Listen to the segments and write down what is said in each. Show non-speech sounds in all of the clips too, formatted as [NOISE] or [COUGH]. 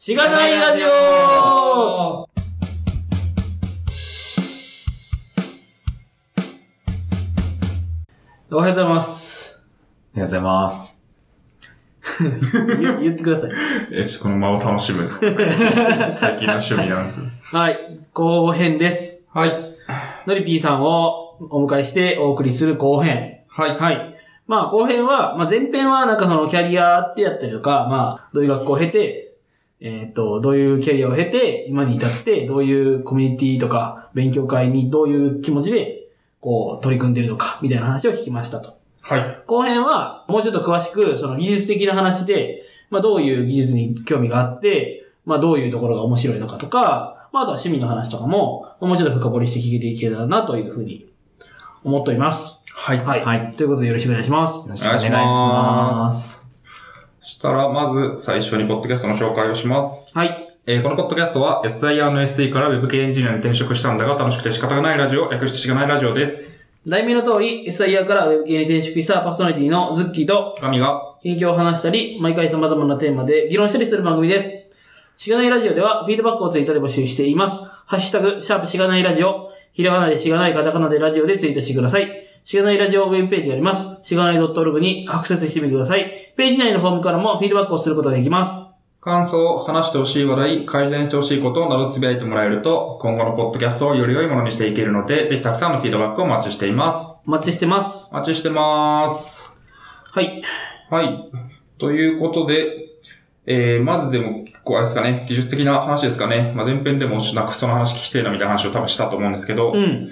しがないラジオおはようございます。ありがとうございます。言言ってください。え、ちょこの間を楽しむ。[LAUGHS] 最近の趣味なんです。はい。後編です。はい。のりぴーさんをお迎えしてお送りする後編。はい。はい。まあ後編は、まあ前編はなんかそのキャリアってやったりとか、まあどういう学校を経て、えっ、と、どういうキャリアを経て、今に至って、どういうコミュニティとか、勉強会にどういう気持ちで、こう、取り組んでるとか、みたいな話を聞きましたと。はい。後編は、もうちょっと詳しく、その技術的な話で、まあどういう技術に興味があって、まあどういうところが面白いのかとか、まああとは趣味の話とかも、もうちょっと深掘りして聞いていけたらなというふうに思っております。はい。はい。はいということでよろしくお願いします。よろしくお願いします。そしたら、まず最初にポッドキャストの紹介をします。はい。えーこのポッドキャストは SIR の SE から Web 系エンジニアに転職したんだが楽しくて仕方がないラジオ、略してしがないラジオです。題名の通り、SIR から Web 系に転職したパーソナリティのズッキーと、神が、近況を話したり、毎回様々なテーマで議論したりする番組です。しがないラジオでは、フィードバックをツイートで募集しています。ハッシュタグ、シャープしがないラジオ、ひらがなでしがないカタカナでラジオでツイートしてください。しがないラジオウェブページがあります。しがない .org にアクセスしてみてください。ページ内のフォームからもフィードバックをすることができます。感想、話してほしい話題、改善してほしいことなどつぶやいてもらえると、今後のポッドキャストをより良いものにしていけるので、ぜひたくさんのフィードバックをお待ちしています。お待ちしてます。お待ちしてます。はい。はい。ということで、えー、まずでも、こう、あれですかね、技術的な話ですかね。まあ、前編でも、なくその話聞きたいなみたいな話を多分したと思うんですけど、うん。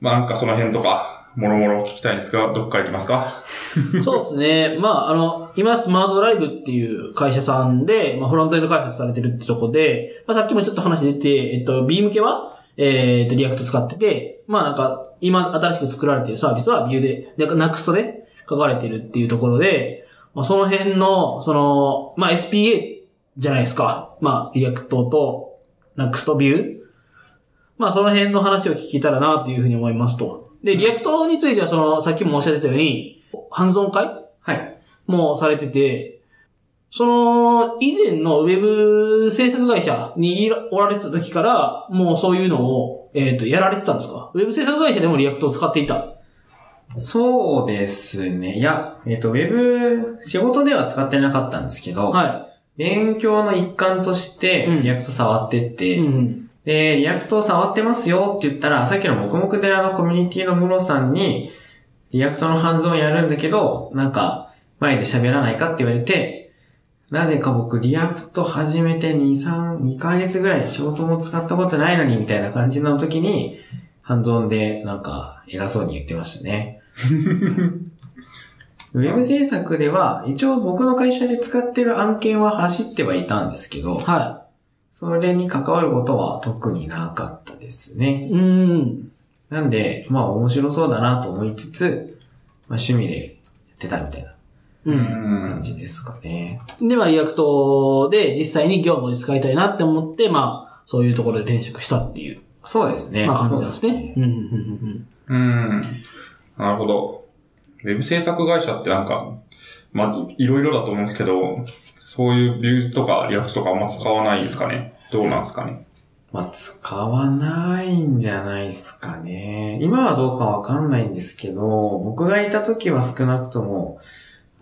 まあ、なんかその辺とか、もろもろ聞きたいんですが、どっから行きますか？[LAUGHS] そうですね。まあ、あの、今、 SmartDrive っていう会社さんで、まあ、フロントエンド開発されてるってとこで、まあ、さっきもちょっと話出て、えっと、B 向けは、えーっと、 React 使ってて、まあ、なんか、今、新しく作られてるサービスは、 Vue で、で、 Nuxt で書かれてるっていうところで、まあ、その辺の、その、まあ、SPA じゃないですか。まあ、 React と、 Nuxt、Vue まあ、その辺の話を聞けたらな、というふうに思いますと。で、 React については、その、さっきも申し上げたように、ハンズオン会はい。もされてて、その、以前のウェブ制作会社におられてた時から、もうそういうのを、えっ、と、やられてたんですか？ウェブ制作会社でも React を使っていた。そうですね。いや、えっ、と、ウェブ、仕事では使ってなかったんですけど、は勉強の一環としてうん、 React 触ってって、い。うん。で、 React を触ってますよって言ったら、さっきの黙々寺のコミュニティのムロさんに、React のハンズオンやるんだけど、なんか、前で喋らないかって言われて、なぜか僕、 React 始めて2、3、2ヶ月ぐらい仕事も使ったことないのに、みたいな感じの時に、ハンズオンで、なんか、偉そうに言ってましたね。[LAUGHS] ウェブ制作では、一応僕の会社で使ってる案件は走ってはいたんですけど、はいそれに関わることは特になかったですねい。。うん。なんで、まあ面白そうだなと思いつつ、まあ趣味でやってたみたいなうん。感じですかね。で、まあ、 React で実際に業務で使いたいなって思って、まあ、そういうところで転職したっていう、そうですね。まあ、感じなんですね。うん、うん、うんうん。なるほど。ウェブ制作会社ってなんか、まあ、いろいろだと思うんですけど、そういう Vue とか React とかあんま使わないですかね？どうなんですかね？まあ使わないんじゃないですかね。今はどうかわかんないんですけど、僕がいた時は少なくとも、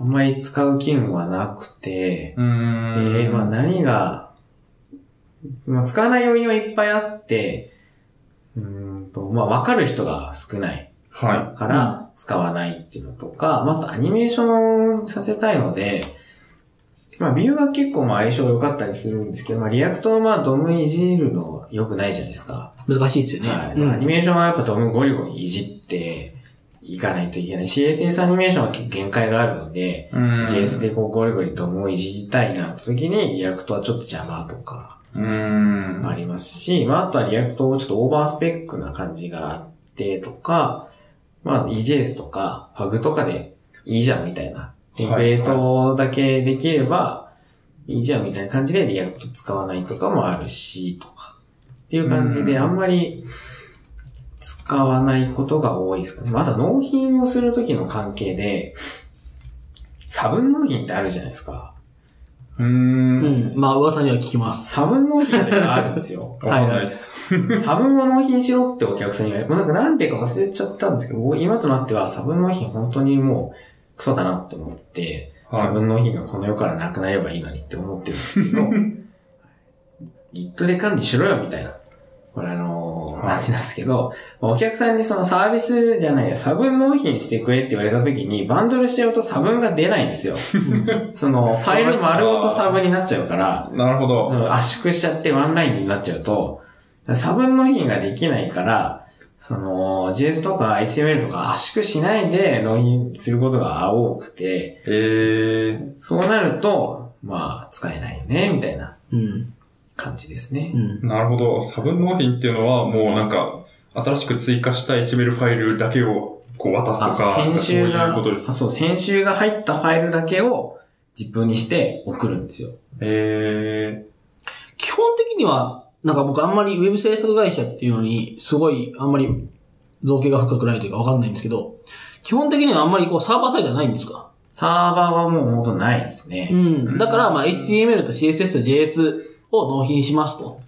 あんまり使う機運はなくて、で、まあ何が、まあ使わない要因はいっぱいあって、うーんと、まあわかる人が少ない。はから使わないっていうのとか、まあアニメーションさせたいので、まあ Vue は結構まあ相性良かったりするんですけど、まあ React はまあ DOM いじるの良くないじゃないですか。うん。難しいですよね。はい。うんアニメーションはやっぱ DOM ゴリゴリいじっていかないといけない。CSS アニメーションは結構限界があるので、い。うん JS でこうゴリゴリ DOM をいじりたいなって時に React はちょっと邪魔とかうん。ありますし、まああとは React をちょっとオーバースペックな感じがあってとか、まあ EJS とか Pug とかでいいじゃんみたいな。テンプレートだけできればいいじゃんみたいな感じで React 使わないとかもあるし、とか。っていう感じであんまり使わないことが多いですかね。また納品をするときの関係で、差分納品ってあるじゃないですか。うんん。まあ、噂には聞きます。差分納品ってがあるんですよ。[LAUGHS] わかんないです。差分を納品しろってお客さんに言われて、もうなんかなんでか忘れちゃったんですけど、僕今となっては差分納品本当にもうクソだなって思って、はい差分納品がこの世からなくなればいいのにって思ってるんですけど、[LAUGHS] Git で管理しろよみたいな。これあのー、はい感じなんですけど、まあお客さんにそのサービスじゃないや、差分納品してくれって言われた時に、バンドルしちゃうと差分が出ないんですよ。[LAUGHS] その、ファイル丸ごと差分になっちゃうから、なるほど。その圧縮しちゃってワンラインになっちゃうと、差分納品ができないから、その、JS とか HTML とか圧縮しないで納品することが多くて、えー、そうなると、まあ、使えないよね、みたいなうん。感じですねう。ん。なるほど。差分納品っていうのはもうなんか、新しく追加した HTML ファイルだけをこう渡すとあそうか、編集そういが、うことですあ。そう編集が入ったファイルだけを ZIP にして送るんですよ。え基本的には、なんか僕あんまりウェブ制作会社っていうのに、すごい、あんまり造形が深くないというかわかんないんですけど、基本的にはあんまりこうサーバーサイドはないんですか？サーバーはもう元ないですね。うん。だから、まあ、HTML と CSS と JS を納品しますと。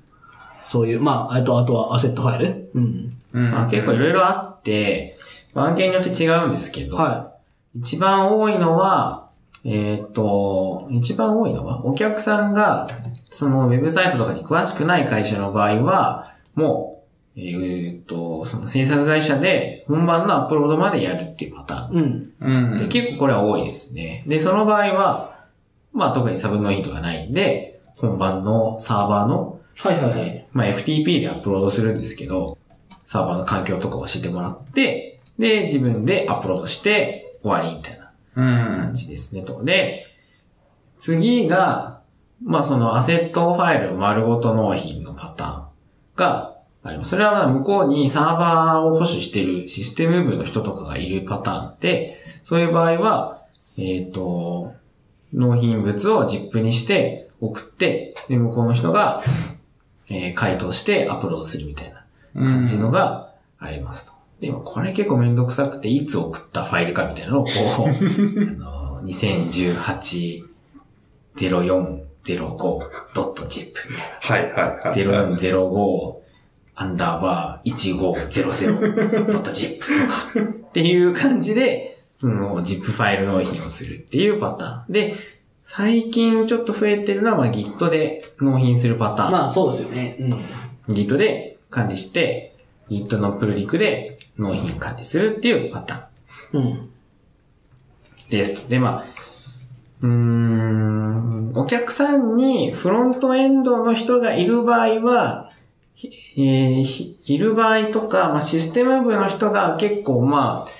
そういう、まあ、あと、あとはアセットファイル？うん。ー、うんまあ、結構いろいろあって、案件によって違うんですけど、は一番多いのは、えーっと、一番多いのは、お客さんが、そのウェブサイトとかに詳しくない会社の場合は、もう、えーっと、その制作会社で本番のアップロードまでやるっていうパターい。うん。うんン。で、結構これは多いですね。で、その場合は、まあ特にサブのヒントがないんで、本番のサーバーの、はいはいはい。まあ FTP でアップロードするんですけど、サーバーの環境とかを教えてもらって、で、自分でアップロードして終わりみたいな。うん感。じですね、と。で、次が、まあそのアセットファイル丸ごと納品のパターンがあります。それはまあ向こうにサーバーを保守しているシステム部の人とかがいるパターンで、そういう場合は、えっ、と、納品物を ZIP にして送って、で、向こうの人が、えー回答してアップロードするみたいな感じのがありますと。で、今これ結構めんどくさくて、いつ送ったファイルかみたいなのをこう、[LAUGHS] あの、2018-0405.zip みたいはいはいはい。な。0405アンダーバー 1500.zip とかっていう感じで、その zip ファイル納品をするっていうパターン。で、最近ちょっと増えてるのは、まあ Git で納品するパターン。まあ、そうですよね。うん。Git で管理して、Git のプルリクで納品管理するっていうパターンうん。です。で、まあ、うーん、お客さんにフロントエンドの人がいる場合は、ひえーひいる場合とか、まあ、システム部の人が結構まあ、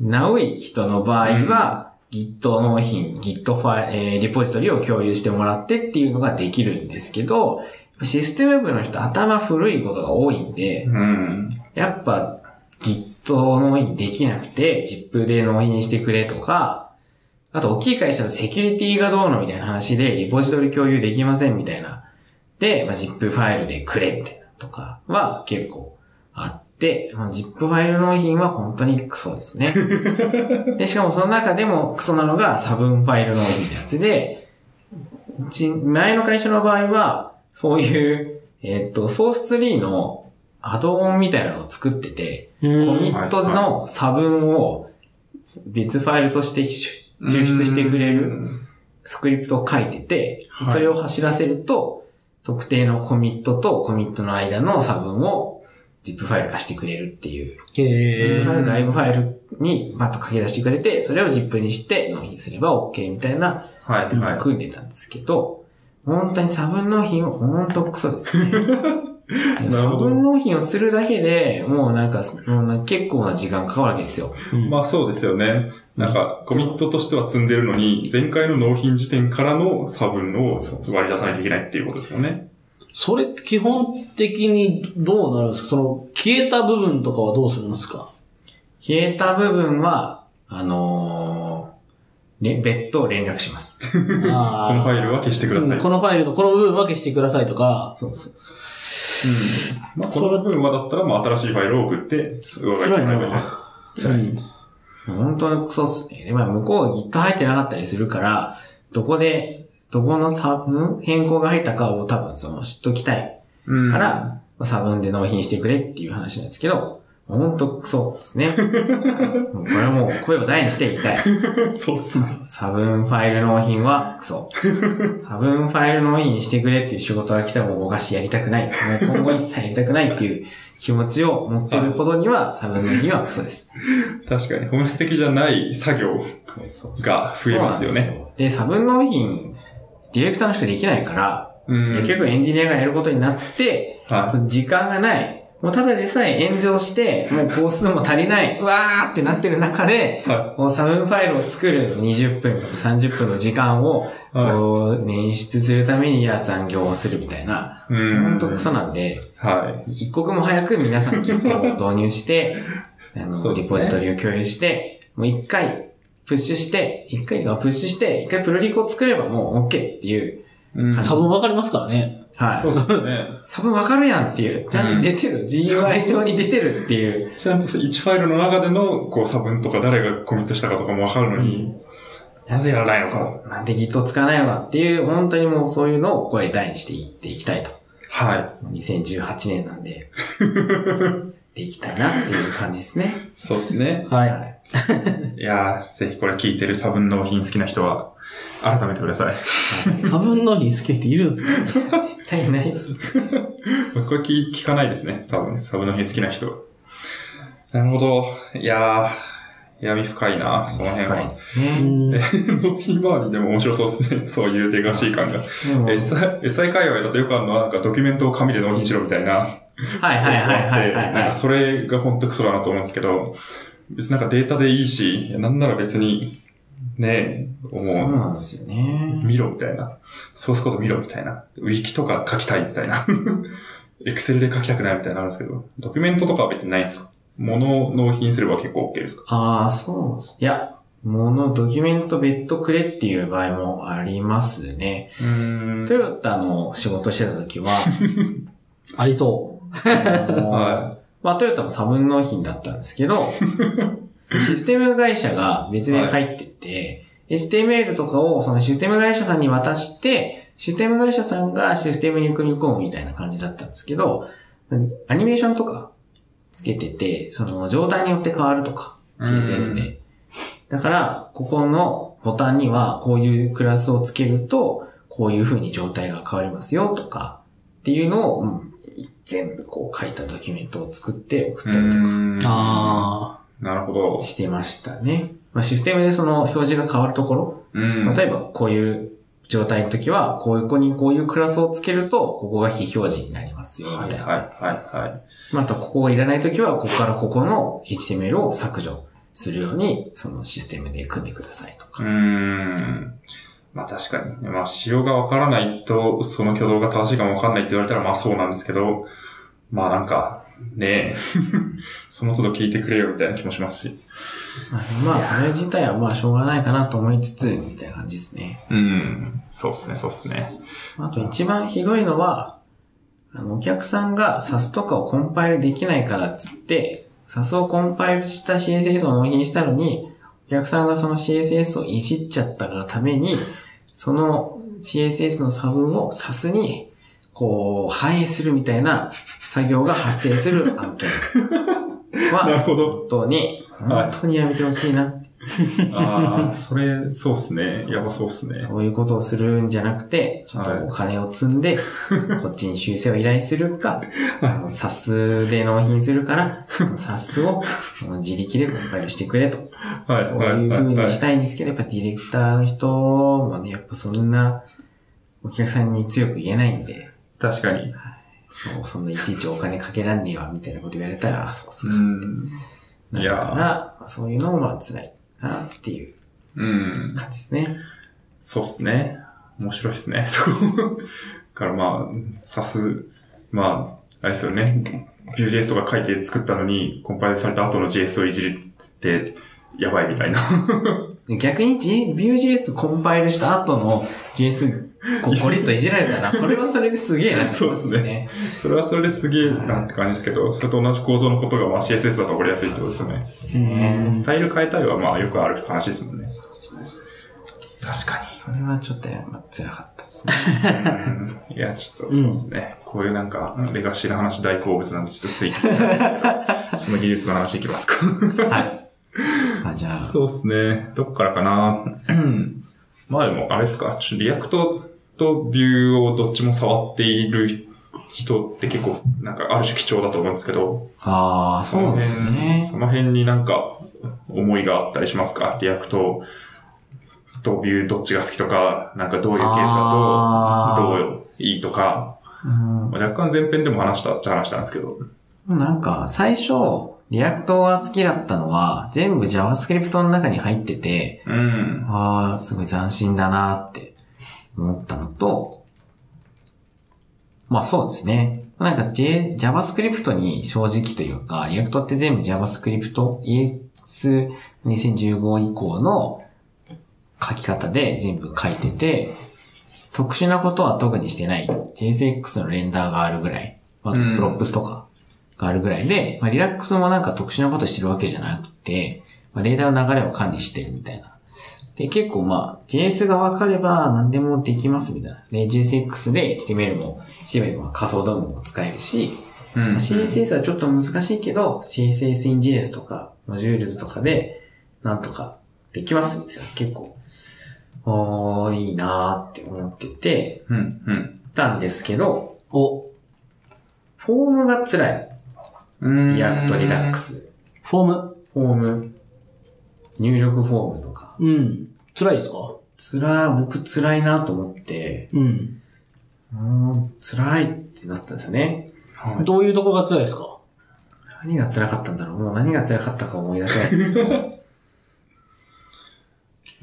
なおい人の場合は、Git 納品、Git ファイ、えーリポジトリを共有してもらってっていうのができるんですけど、システム部の人頭古いことが多いんで、うん。やっぱ Git 納品できなくて ZIP で納品してくれとか、あと大きい会社のセキュリティがどうのみたいな話でリポジトリ共有できませんみたいな。で、まあ、ZIP ファイルでくれみたいなとかは結構あって、まあ、ZIP ファイル納品は本当にクソですね。[LAUGHS] で、しかもその中でもクソなのが差分ファイル納品ってやつで、うち前の会社の場合は、そういう、えっと、ソースツリーのアドオンみたいなのを作ってて、コミットの差分を別ファイルとして抽出してくれるスクリプトを書いてて、はい。それを走らせると、特定のコミットとコミットの間の差分を ZIP ファイル化してくれるっていう。へ ZIP ファイルー外部ファイルにバッと書き出してくれて、それを ZIP にして納品すれば OK みたいなはい。組んでたんですけど、本当に差分納品は本当クソですね。分納品をするだけで、もうなんか、もうなんか結構な時間かかるわけですよ。うんまあそうですよね。なんか、コミットとしては積んでるのに、前回の納品時点からの差分を割り出さないといけないっていうことですよね。それって基本的にどうなるんですか？その、消えた部分とかはどうするんですか？消えた部分は、あのー、ね、別途連絡します。このファイルは消してください。このファイルのこの部分は消してくださいとか、そうそうそう。まあ、この部分はだったら、まあ、新しいファイルを送って、辛いな。辛い。うん。本当にクソっすね。で、まあ、向こう Git 入ってなかったりするから、どこでどこの差分変更が入ったかを多分その知っときたいうんから、差分で納品してくれっていう話なんですけど、ほんとクソですね。[LAUGHS] これはもう声を大にして言いたい。[LAUGHS] そうっすね。差分ファイル納品はクソ。[LAUGHS] 差分ファイル納品してくれっていう仕事が来たらもうお菓子やりたくない。もう今後一切やりたくないっていう気持ちを持ってるほどには差分納品はクソです。確かに、本質的じゃない作業そうそうそうが増えますよね。そうなんですよ。で、差分納品、ディレクターの人できないから、うん。結局エンジニアがやることになって、は時間がない。もうただでさえ炎上して、もう工数も足りない。うわーってなってる中でい。、はこうサブファイルを作る20分とか30分の時間を、はいこう、捻出するためにや残業をするみたいな。ほんとクソなんで、はい。一刻も早く皆さん Git を導入して、[LAUGHS] あの、リポジトリを共有して、もう一回プッシュして、一回がプッシュして、一回プロリコを作ればもう OK っていう。うん差分わかりますからね。はい。そうですね。差分わかるやんっていう。ちゃんと出てる。GUI 上に出てるっていう。ちゃんと1ファイルの中での、こう、差分とか誰がコミットしたかとかもわかるのに、なぜやらないのか。そう。なんで Git を使わないのかっていう、本当にもうそういうのを声大にしていっていきたいと。は2018年なんで、[LAUGHS] でいきたいなっていう感じですね。い。そうですね。はい。いやー、ぜひこれ聞いてる差分納品好きな人は、改めてください。差分納品好きな人いるんですか？絶対いないっす。これ聞聞かないですね。多分、サブの品好きな人。なるほど。いやー、闇深いな、その辺は深いで。すうね。ん。納品周りでも面白そうですね。そういうレガシー感が。SI 界隈だとよくあるのは、なんかドキュメントを紙で納品しろみたいな。はいはいはいはいはいはいなんか。それが本当クソだなと思うんですけど、別になんかデータでいいし、なんなら別に、ねそうえ、もなんですよねう、。見ろみたいな。ソースコード見ろみたいな。ウィキとか書きたいみたいな。[LAUGHS] エクセルで書きたくないみたいなのあるんですけど、ドキュメントとかは別にないんですか物を納品すれば結構 OK ですか？ああ、そうです。いや、もの、ドキュメント別途くれっていう場合もありますね。うーんトヨタの仕事してた時は、[LAUGHS] ありそはまあトヨタも差分納品だったんですけど、[LAUGHS] システム会社が別に入ってて、HTML とかをそのシステム会社さんに渡して、システム会社さんがシステムに組み込むみたいな感じだったんですけど、アニメーションとかつけてて、その状態によって変わるとか、CSS で。だから、ここのボタンにはこういうクラスをつけると、こういう風に状態が変わりますよとか、っていうのを、うん全部こう書いたドキュメントを作って送い。ったりとかんう。あなるほど。してましたね。まあ、システムでその表示が変わるところ、うん。例えばこういう状態の時は、こういう子にこういうクラスをつけると、ここが非表示になりますよ、みたいな。はいはいはいはい。また、ここがいらない時は、ここからここの HTML を削除するように、そのシステムで組んでくださいとか。うーん。まあ確かに。まあ仕様がわからないと、その挙動が正しいかもわかんないって言われたらまあそうなんですけど、まあなんか、ねえ、[LAUGHS] その都度聞いてくれよみたいな気もしますし。まあ、まあ、これ自体はまあ、しょうがないかなと思いつつ、みたいな感じですね。うん。そうっすね、そうっすね。あと一番ひどいのは、あの、お客さんが SAS とかをコンパイルできないからっつって、SAS をコンパイルした CSS を納品したのに、お客さんがその CSS をいじっちゃったがために、その CSS の差分を SAS に、こう、反映するみたいな作業が発生する案件は、[LAUGHS] なるほど。本当に、はい本当にやめてほしいな。[LAUGHS] ああ、それ、そうっすね。やばそうっすね。そういうことをするんじゃなくて、ちょっとお金を積んで、[LAUGHS] こっちに修正を依頼するか、[LAUGHS] あの、サスで納品するから、サスを自力でコンパイルしてくれと。はい、そうはい、いう風はい。にしたいんですけど、やっぱディレクターの人もね、やっぱそんなお客さんに強く言えないんで、確かに。もうそんないちいちお金かけらんねえわ、みたいなこと言われたら、あ、そうっすか。うん。ないるから、そういうのもまあ辛いなっていううん。感じですね。そうっすね。面白いっすね。[LAUGHS] そう。だからまあ、さす、まあ、あれですよね。Vue.js とか書いて作ったのに、コンパイルされた後の JS をいじって、やばいみたいな。[LAUGHS] 逆に G- Vue.js コンパイルした後の JS ゴリッといじられたら、それはそれですげえなって [LAUGHS] そうですね。それはそれですげえなって感じですけど、それと同じ構造のことがまあ CSS だと起こりやすいってことですよね。ねスタイル変えたいはまあよくある話ですもんね。確かそれはちょっとやっぱ辛かったですね。に。うんいや、ちょっとそうですね。こういうなんか、レガシーの話大好物なんで、ちょっとついてっちゃうんですけど、[LAUGHS] その技術の話いきますか。はい。[LAUGHS] あ、じゃあ、そうですね。どっからかな。う [CLEARS THROAT] んまあでも、あれですか。ちょ React と Vue をどっちも触っている人って結構、なんかある種貴重だと思うんですけど、ああ、そうですねそ。の辺になんか思いがあったりしますか？ Reactと Vue どっちが好きとか、なんかどういうケースだとどういいとか、うんまあ若干前編でも話したっちゃ話したんですけど。なんか、最初、 Reactが好きだったのは、全部 JavaScript の中に入ってて、うん。ああ、すごい斬新だなって思ったのと、まあそうですね。なんか、J、JavaScript に正直というか、 React って全部 JavaScript ES2015 以降の書き方で全部書いてて、特殊なことは特にしてない。JSX のレンダーがあるぐらい。あと、うん props とかがあるぐらいで、まあ、 Redux もなんか特殊なことしてるわけじゃなくて、まあ、データの流れを管理してるみたいな。で、結構まあ、JS が分かれば何でもできますみたいな。で、JSX で HTML も HTML も仮想 DOM も使えるし、うんまあ CSS はちょっと難しいけど、CSS in JS とか、 Modules とかで、なんとかできますみたいな。結構、おー、いいなーって思ってて、うん。うん。たんですけど、お、フォームが辛い。うん。 React Redux。フォーム。フォーム。入力フォームとか。うん。辛いですか？辛い、僕辛いなと思って、うん。うーん、辛いってなったんですよね。はいどういうところが辛いですか？何が辛かったんだろう？もう何が辛かったか思い出せないですけど。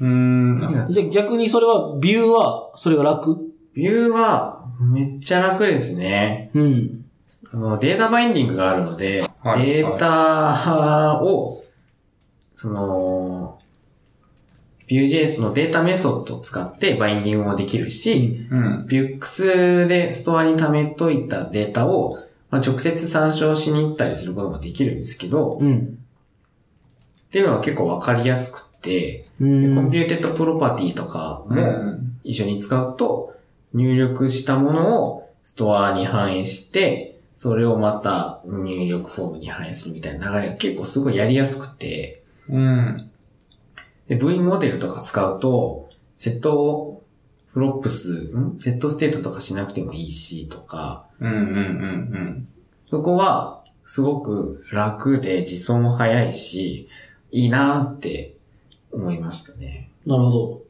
[LAUGHS] うん。何がじゃあ逆にそれは、ビューは、それが楽？ビューはめっちゃ楽ですね。うん。あのデータバインディングがあるので、はいデータを、その、Vue.js のデータメソッドを使ってバインディングもできるし、うん。Vux でストアに貯めといたデータを、まあ、直接参照しに行ったりすることもできるんですけど、うん。っていうのが結構わかりやすくて、ん。 Computed プロパティとかうもん。一緒に使うと、入力したものをストアに反映して、それをまた入力フォームに反映するみたいな流れが結構すごいやりやすくて、うん。で、V モデルとか使うと、 set props、ん？ setState とかしなくてもいいし、とか、うん。うん。うん。そこはすごく楽で実装も早いし、いいなって思いましたね。なるほど。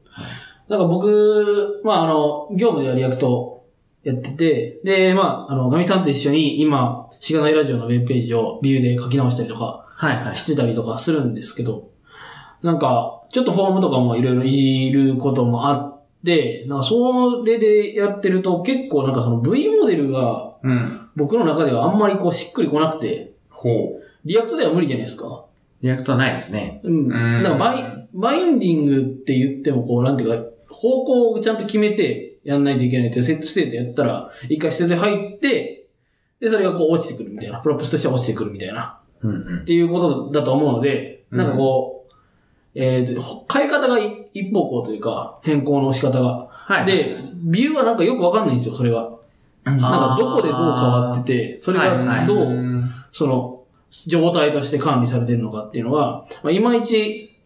なんか僕、まあ、あの、業務では React やってて、で、まあ、あの、ガミさんと一緒に今、しがないラジオのウェブページを Vue で書き直したりとかはいはい。してたりとかするんですけど、なんか、ちょっとフォームとかもいろいろいじることもあって、なんかそれでやってると結構なんかその V モデルがうん。僕の中ではあんまりこうしっくりこなくて、ほ React では無理じゃないですか？ React はないですね。うん。なんかバイ、バインディングって言ってもこう、なんていうか、方向をちゃんと決めてやんないといけないって setState やったら、一回捨てて入って、で、それがこう落ちてくるみたいな。 props としては落ちてくるみたいな。うんうんっ。ていうことだと思うので、なんかこう、えーと、変え方が一一方向というか、変更の仕方が。はい。で、ビューはなんかよくわかんないんですよ、それが。なんかどこでどう変わってて、それはいはいがどう、うん。その、状態として管理されてるのかっていうのが、まあ、いまいち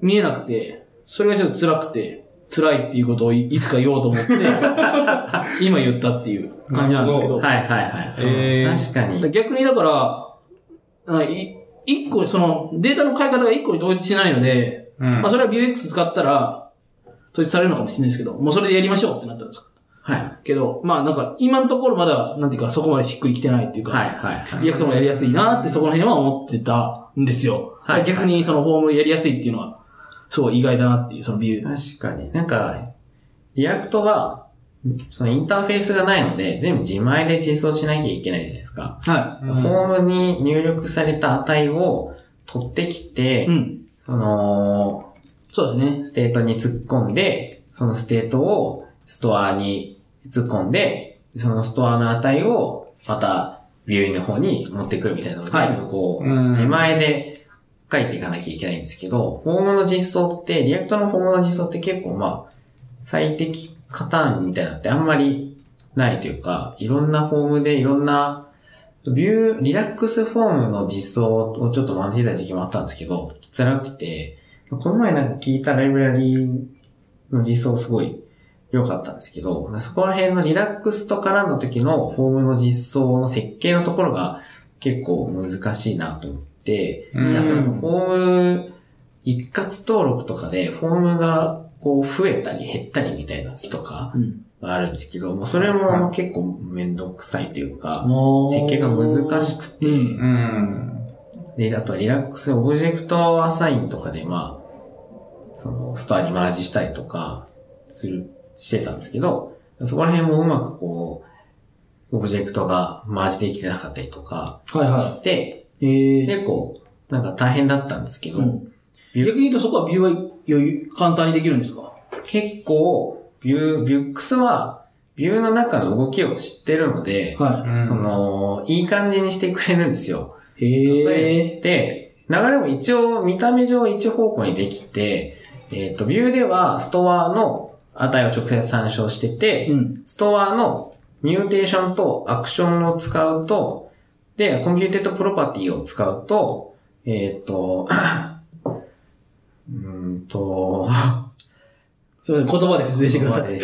見えなくて、それがちょっと辛くて、辛いっていうことをいいつか言おうと思って、[LAUGHS] 今言ったっていう感じなんですけど。はいはいはい。えー確かに。逆にだから、あい一個、その、データの変え方が一個に統一しないので、うんまあそれは Vuex 使ったら、統一されるのかもしれないですけど、もうそれでやりましょうってなったんですはい。けど、まあなんか、今のところまだ、なんていうか、そこまでしっくりきてないっていうか、はいはいはい。 React もやりやすいなってそこら辺は思ってたんですよ。はい逆にそのフォームやりやすいっていうのは、すごい意外だなっていう、その Vue。確かに。なんか、 React は、そのインターフェースがないので、全部自前で実装しなきゃいけないじゃないですか。はフォームに入力された値を取ってきて、い。うん。その、そうですね。 state に突っ込んで、その state をストアに突っ込んで、そのストアの値をまたビューインの方に持ってくるみたいなのをはい全部こう、うん自前で書いていかなきゃいけないんですけど、フォームの実装って、 React のフォームの実装って結構まあ、最適パターンみたいなのってあんまりないというか、いろんなフォームでいろんな、ビュー、リラックスフォームの実装をちょっと学んでた時期もあったんですけど、辛くて、この前なんか聞いたライブラリの実装すごい良かったんですけど、そこら辺のリラックスとからの時のフォームの実装の設計のところが結構難しいなと思って、うん。フォーム一括登録とかでフォームがこう増えたり減ったりみたいなとかうん。があるんですけど、もうそれも結構めんどくさいというか、もう設計が難しくて、うんうん。で、あとは Redux、Object.assign とかで、まあ、その、ストアにマージしたりとか、する、してたんですけど、そこら辺もうまくこう、オブジェクトがマージできてなかったりとかはいはして、い。ええ結構、なんか大変だったんですけど、うん。逆に言うとそこはビューは余裕、簡単にできるんですか？結構、ビュー、ビュックスは、ビューの中の動きを知ってるので、はその、いい感じにしてくれるんですよ。い。へえ。で、流れも一応見た目上一方向にできて、えっ、と、ビューではストアの値を直接参照してて、うん。ストアのmutation と action を使うと、で、 computed property を使うと、えっ、と、うーんと、[LAUGHS] すみません、言葉で説明してください。い。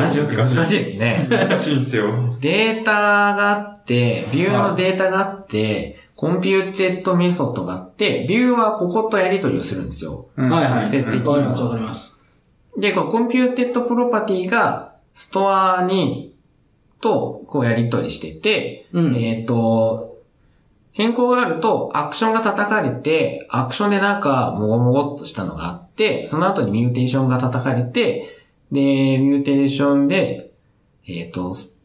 ラジオって難しいですね。難しいんですよ。データがあって、 Vue のデータがあって、 computed method があって、 Vue はこことやり取りをするんですよ。うんはいはい。直接的にわかります、わかります。で、この computed property がストアに、と、こうやり取りしてて、うん。えっ、と、変更があると、 action が叩かれて、 action でなんか、もごもごっとしたのがあって、その後に mutation が叩かれて、で、 mutation で、えっ、と、す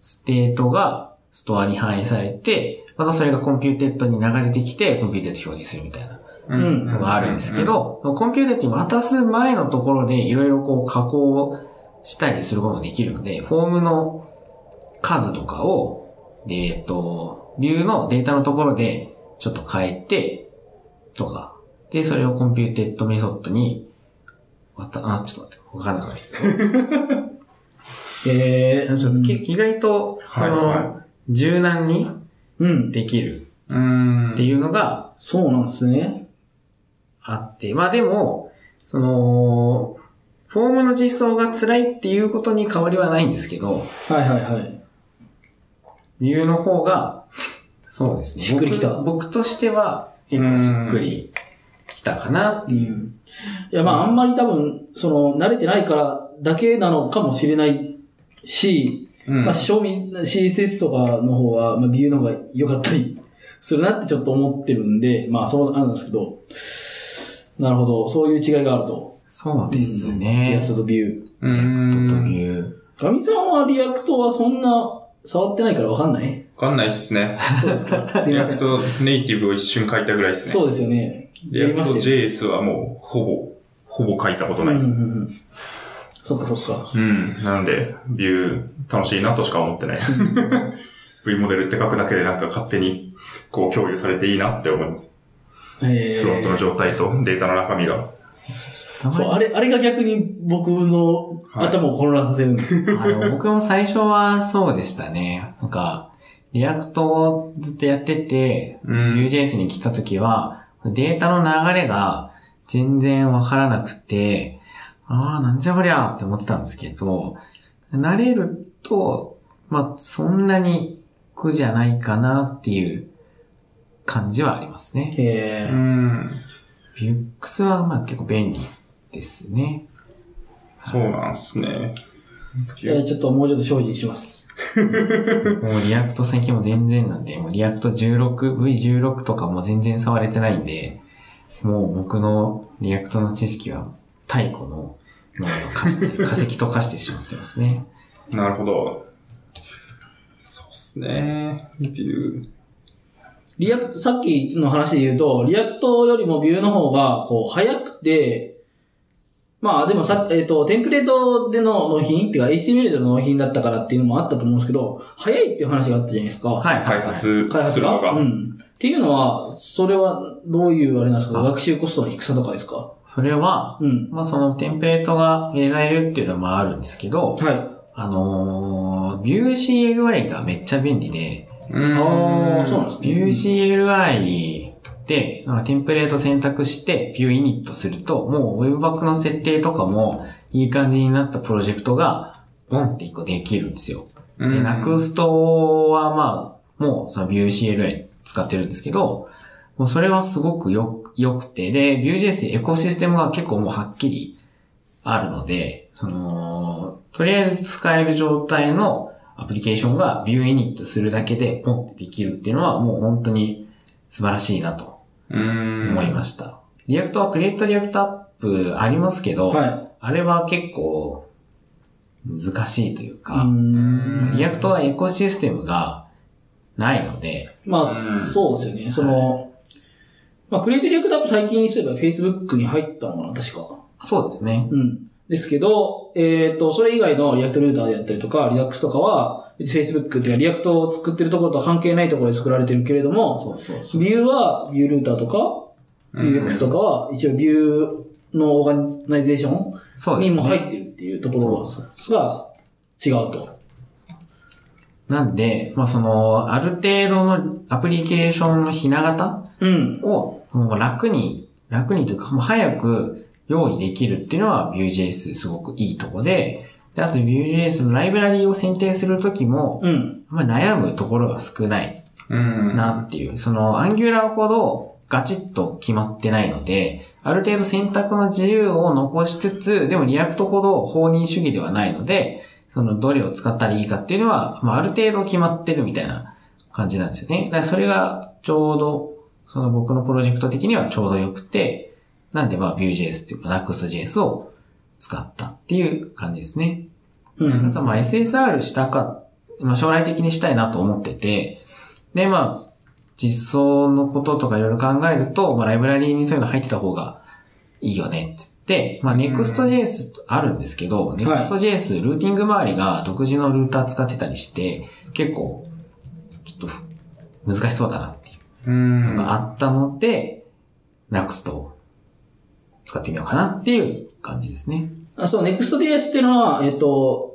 state がストアに反映されて、またそれが computed に流れてきて、 computed 表示するみたいな。うんのがあるんですけど、コンピューターに渡す前のところでいろいろこう加工したりすることができるので、フォームの数とかを、でえっと、ビューのデータのところでちょっと変えて、とか。で、それをコンピューテッドメソッドに、わた、あ、ちょっと待って、わかんなくなってき [LAUGHS] えた。ちょっとけ意外と、そはいのは、柔軟にうん。できるうん。っていうのが、そうなんですね。あって、まあでも、その、フォームの実装が辛いっていうことに変わりはないんですけど、はいはいはい。理由の方が、そうですね。しっくりきた僕僕としては、結構しっくりきたかなっていう。うん。いや、まあ、あんまり多分、その、慣れてないからだけなのかもしれないし、うんまあ、賞味、CSS とかの方は、まあ、ビューの方が良かったりするなってちょっと思ってるんで、まあ、そうなんですけど、なるほど、そういう違いがあると。そうですリアねク。トとビュー。うリアクトとん。ビュー。ガミさんはリアクトはそんな触ってないからわかんない？わかんないっすね。そうですか。すいません。リアクトネイティブを一瞬書いたぐらいっすね。そうですよね。リアクトしたよ JS はもう、ほぼ、ほぼ書いたことないです。うんうんうんそっかそっか。うん。なので、 Vue 楽しいなとしか思ってない。[LAUGHS] V モデルって書くだけでなんか勝手にこう共有されていいなって思います。えフロントの状態とデータの中身が。ー、そう、あれ、あれが逆に僕の頭を混乱させるんですよ。[LAUGHS] あの、僕も最初はそうでしたね。なんか、 React をずっとやってて、うん Vue.js に来た時は、データの流れが全然わからなくて、ああ、なんじゃこりゃって思ってたんですけど、慣れると、まあ、そんなに苦じゃないかなっていう感じはありますね。えーん。 Vuex はまあ結構便利ですね。そうなんすね。じゃあちょっともうちょっと精進します。[LAUGHS] もう React 最近も全然なんで、もう React 16、V16 とかも全然触れてないんで、もう僕の React の知識は太古の化石と化してしまってますね。なるほど。そうっすね。っていう。 React、さっきの話で言うと、 React よりも Vue の方が、こう、早くて、まあでもさ、えっ、と、テンプレートでの納品っていうか HTML での納品だったからっていうのもあったと思うんですけど、早いっていう話があったじゃないですか。はい、はい、開はい。発開発が。うん。っていうのは、それはどういうあれなんですか？あ学習コストの低さとかですか？それは、うん。まあそのテンプレートが入れられるっていうのもあるんですけど、はい。あのー、Vue.CLI がめっちゃ便利で、うんああ、そうなんですね。Vue.CLI で、まあテンプレート選択して Vue イニットすると、もう Webpack の設定とかもいい感じになったプロジェクトが、ボンって一個できるんですよ。で、うん Next はまあ、もうその Vue.CLI 使ってるんですけど、もうそれはすごくよ、良くて、で、Vue.js エコシステムが結構もうはっきりあるので、その、とりあえず使える状態のアプリケーションが Vue イニットするだけでポンってできるっていうのはもう本当に素晴らしいなとうん。思いました。 React は Create React App ありますけど、はい。あれは結構難しいというか、うん。 Reactはエコシステムがないので、まあ、うんそうですよね。その、まあ、 Create React App 最近すれば Facebook に入ったのかな、確か。そうですね。うん。ですけど、えっ、と、それ以外の React Router であったりとか、 Redux とかは、Facebook っていうか、 React を作ってるところとは関係ないところで作られてるけれども、そうそうそう。ビューはビュールーターとか、UX とかは、一応 Vue の organization。にも入ってるっていうところが違うと。なんで、まあその、ある程度のアプリケーションのひな型うん。をもう楽に、楽にというか、もう早く用意できるっていうのは Vue.js すごくいいとこで、で、あと Vue.js のライブラリを選定するときも、うん。まり悩むところが少ないうん。なっていう、その Angular ほどガチッと決まってないので、ある程度選択の自由を残しつつ、でも React ほど放任主義ではないので、そのどれを使ったらいいかっていうのは、まあ、ある程度決まってるみたいな感じなんですよね。だからそれがちょうど、その僕のプロジェクト的にはちょうど良くて、なんでまあ Vue.js っていうか Next.js を使ったっていう感じですね。うん。まあ SSR したか、まあ将来的にしたいなと思ってて、でまあ、実装のこととかいろいろ考えると、まあライブラリーにそういうの入ってた方がいいよねっつって、まあ Next.js あるんですけど、Next.js ルーティング周りが独自のルーター使ってたりして、結構、ちょっとふ難しそうだなっていう。うん。のがあったので、Next を使ってみようかなっていう感じですね。あそう、Next.js っていうのは、えっ、と、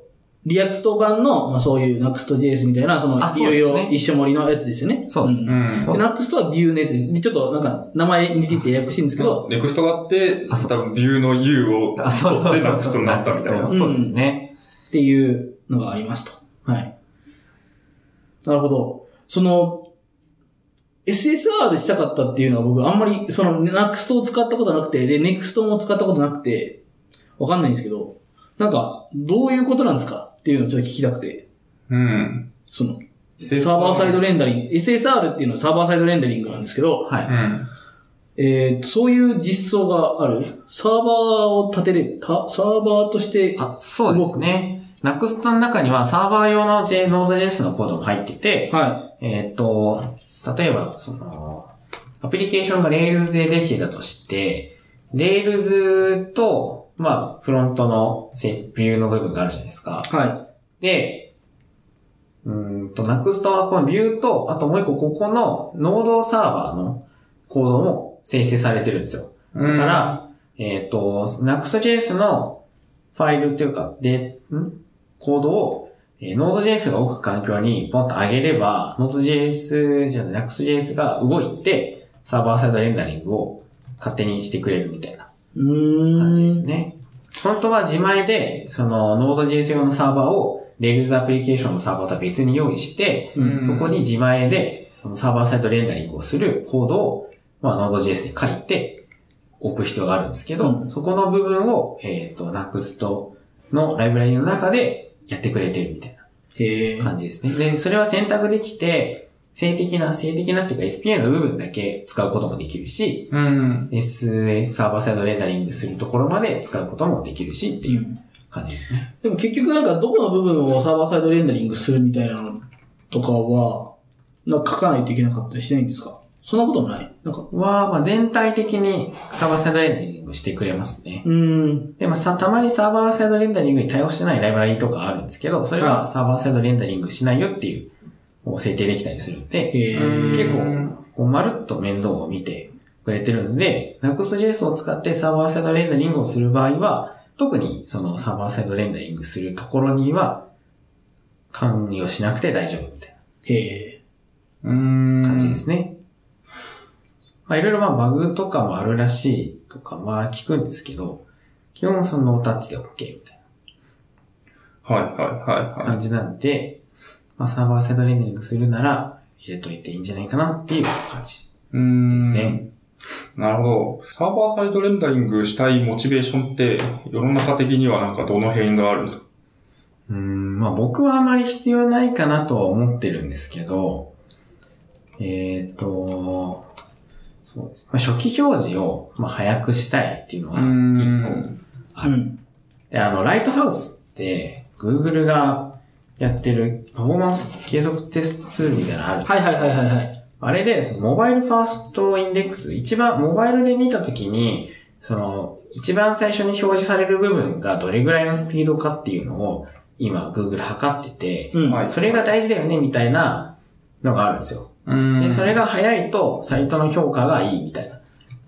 React 版の、まあそういう Nuxt.js みたいな、その、あいろいそうですねろ一緒盛りのやつですよね。そうですんうん。で、 Nuxt は Vue のやつで、ちょっとなんか、名前似ててややこしいんですけど、ネクストがあって、あそう多分ビューの U をあ、そうそう取ってそうナクストになったみたいな。そうですね。っていうのがありますと。はい。なるほど。その、SSR したかったっていうのは僕あんまり、その Next を使ったことなくて、で、Next も使ったことなくて、わかんないんですけど、なんか、どういうことなんですか？っていうのをちょっと聞きたくて、うん。その、サーバーサイドレンダリング、SSR っていうのはサーバーサイドレンダリングなんですけど、はい。うん。えー、そういう実装があるサーバーを立てれ、たサーバーとして、あ、そうですね。Next の中にはサーバー用の J Node.js のコードも入ってて、はえーっと、例えば、その、アプリケーションが Rails でできてたとして、Rails と、まあ、フロントのせビューの部分があるじゃないですか。い、はで、うーんと、Next はこのビューと、あともう一個ここの Node サーバーのコードも生成されてるんですよ。だだか、ら、えっ、と、Next.js のファイルっていうか、で、ん？コードを、えー Node.js が置く環境にポンと上げれば、Node.js じゃない、Next.js が動いて、サーバーサイドレンダリングを勝手にしてくれるみたいなうーん。感じですね。本当は自前で、その Node.js 用のサーバーを Rails アプリケーションのサーバーとは別に用意して、うんそこに自前で、サーバーサイドレンダリングをするコードを、まあ、Node.js で書いて置く必要があるんですけど、うんそこの部分を、えっ、と、Next のライブラリの中でやってくれてるみたいな。感じですね。で、それは選択できて、静的な、静的なっていうか SPA の部分だけ使うこともできるし、うん。SS サーバーサイドレンダリングするところまで使うこともできるしっていう感じですね。でも結局なんかどこの部分をサーバーサイドレンダリングするみたいなのとかは、なんか書かないといけなかったりしないんですか？そんなこともない？なんか、は、まあ、全体的にサーバーサイドレンダリングしてくれますね。うーん。で、まあ、さ、たまにサーバーサイドレンダリングに対応してないライブラリとかあるんですけど、それははサーバーサイドレンダリングしないよっていう、こう設定できたりするんで、結構、こう、まるっと面倒を見てくれてるんで、Next.js を使ってサーバーサイドレンダリングをする場合は、特にそのサーバーサイドレンダリングするところには、関与しなくて大丈夫みたいへえ。うーん。な感じですね。まあ、いろいろまあバグとかもあるらしいとか、まあ聞くんですけど、基本そのタッチで OK みたいはいはいはいはな感じなんで、まあサーバーサイドレンダリングするなら入れといていいんじゃないかなっていう感じ。ですね。なるほど。サーバーサイドレンダリングしたいモチベーションって、世の中的にはなんかどの辺があるんですか？うーん、まあ僕はあまり必要ないかなとは思ってるんですけど、えっ、と、そうです。まあ、初期表示を、まあ、早くしたいっていうのは一個ある。うん。で、あの、ライトハウスって、Google がやってるパフォーマンス継続テストツールみたいなのある。はいはいはいはいはい。あれで、そのモバイルファーストインデックス、一番、モバイルで見たときに、その、一番最初に表示される部分がどれぐらいのスピードかっていうのを、今、Google 測ってて、うん。はいそれが大事だよね、みたいなのがあるんですよ。で、それが早いと、サイトの評価がいいみたいな。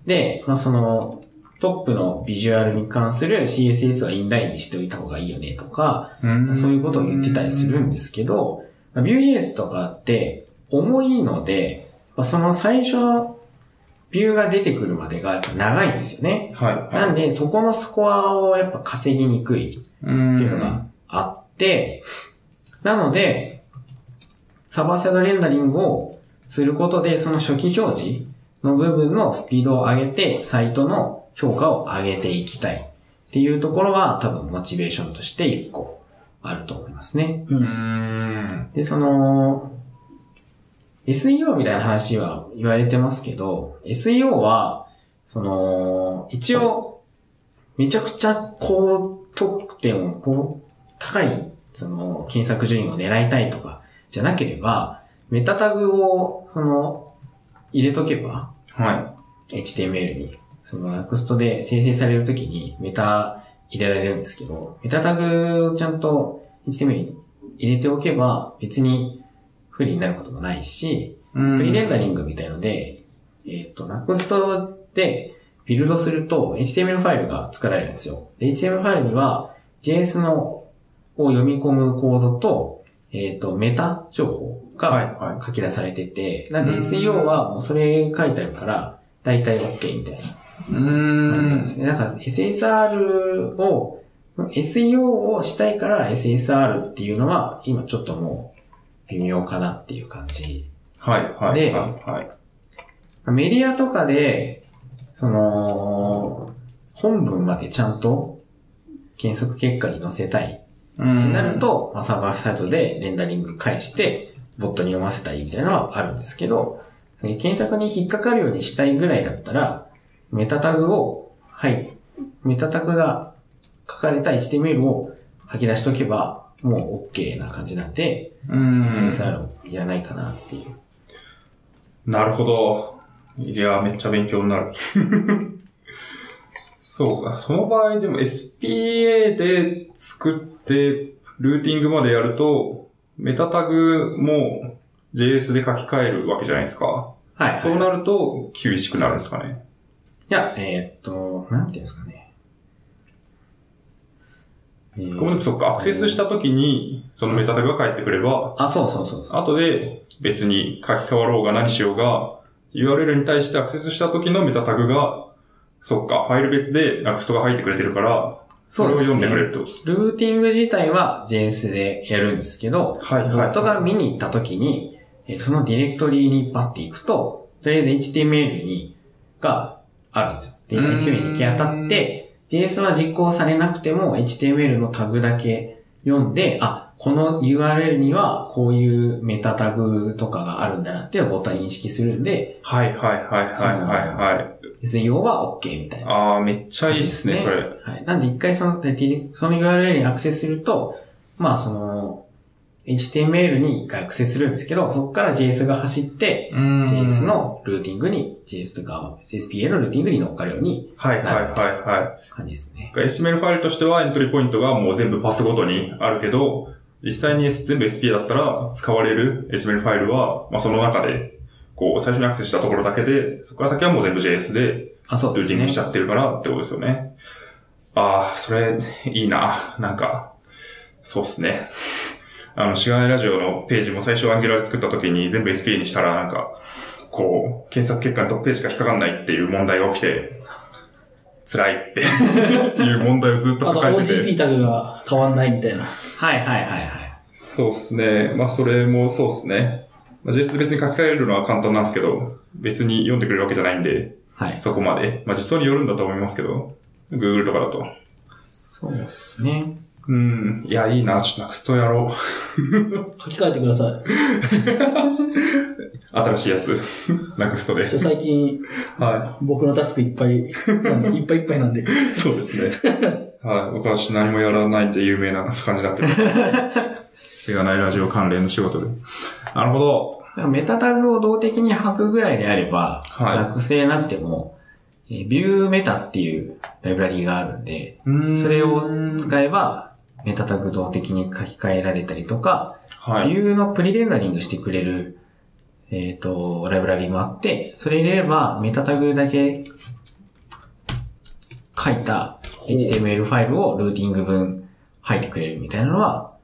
で、まあ、その、トップのビジュアルに関する CSS はインラインにしておいた方がいいよねとか、うんそういうことを言ってたりするんですけど、まあ Vue.js とかって重いので、まあその最初のビューが出てくるまでがやっぱ長いんですよね。はい。なんで、そこのスコアをやっぱ稼ぎにくいっていうのがあって、なので、サーバーサイドレンダリングをすることで、その初期表示の部分のスピードを上げて、サイトの評価を上げていきたいっていうところは多分モチベーションとして一個あると思いますね。う。うん。で、その、SEO みたいな話は言われてますけど、SEO は、その、一応、めちゃくちゃ高得点を、こう、高い、その、検索順位を狙いたいとか、じゃなければ、メタタグを、その、入れとけば、は HTML に、その Next で生成されるときにメタ入れられるんですけど、メタタグをちゃんと HTML に入れておけば別に不利になることもないし、い。ププリレンダリングみたいので、えっ、と、Next でビルドすると HTML ファイルが作られるんですよ。で、HTML ファイルには JS のを読み込むコードと、えっ、と、メタ情報はいがは書き出されてて、なんでうん SEO はもうそれ書いてあるから、だいたい OK みたいな。い。うーん。そうですね。だから SSR を、SEO をしたいから SSR っていうのは、今ちょっともう微妙かなっていう感じはいはい。ではいはい。メディアとかで、その、本文までちゃんと検索結果に載せたいうってんなると、まあ、サーバーサイトでレンダリング返して、ボットに読ませたいみたいなのはあるんですけど、検索に引っかかるようにしたいぐらいだったら、メタタグを、はい、メタタグが書かれた HTML を吐き出しとけば、もう OK な感じなんで、うん。SSR いらないかなっていう。なるほど。いや、めっちゃ勉強になる。[LAUGHS] そうか。その場合でも SPA で作って、ルーティングまでやると、メタタグも JS で書き換えるわけじゃないですか。はい、はい。そうなると厳しくなるんですかね。いや、えーっと、なんていうんですかね。えーこれもそっか、アクセスした時に、そのメタタグが返ってくれば、あ、そうそうそうそう。後で別に書き換わろうが何しようが、URL に対してアクセスした時のメタタグが、そっか、ファイル別で NUXT が入ってくれてるから、それを読んでくれると。ルーティング自体は JS でやるんですけど、はいはいボットが見に行った時に、えーとそのディレクトリにバッて行くと、とりあえず HTML に、があるんですよ。で、HTML に行き当たって、JS は実行されなくても HTML のタグだけ読んで、あ、この URL にはこういうメタタグとかがあるんだなっていうボットは認識するんで、はいはいはいはいはいはい。SEO は OK みたいな。ああ、めっちゃいいですね、それ。はい。なんで一回その、でその URL にアクセスすると、まあその、HTML に一回アクセスするんですけど、そこから JS が走って、JS のルーティングに、JS とか SPA のルーティングに乗っかるようにはいはいはいは感じですね。い。HTML ファイルとしてはエントリーポイントがもう全部パスごとにあるけど、実際に全部 SPA だったら使われる HTML ファイルは、まあ、その中で、こう、最初にアクセスしたところだけで、そこから先はもう全部 JS であ、そうですねルーティングしち。ゃってるからってことですよね。ああ、それ、いいな。なんか、そうっすね。あの、しがないラジオのページも最初アンギュラーで作った時に全部 SPA にしたら、なんか、こう、検索結果のトップページが引っかかんないっていう問題が起きて、辛いって [LAUGHS] いう問題をずっとあと抱えてて。OGP タグが変わんないみたいな。はいはいはいはい。そうっすね。まあ、それもそうっすね。まあ、JS で別に書き換えるのは簡単なんですけど、別に読んでくれるわけじゃないんで、はい。そこまで。まあ、実装によるんだと思いますけど、Google とかだと。そうですね。うん。いや、いいな。ちょっとナクストやろう。[LAUGHS] 書き換えてください。[LAUGHS] 新しいやつ。[LAUGHS] ナクストで。最近、は僕のタスクいっぱい、いっぱいいっぱいなんで。い。そうですね。はい。僕はちょっと何もやらないって有名な感じになってる。しがないラジオ関連の仕事で。なるほど。メタタグを動的に吐くぐらいであれば、はい学生なくても、えービューメタっていうライブラリーがあるんで、そそれを使えば、メタタグ動的に書き換えられたりとか、はい。ビューのプリレンダリングしてくれる、えっ、と、ライブラリーもあって、それ入れれば、メタタグだけ書いた HTML ファイルをルーティング分吐いてくれるみたいなのは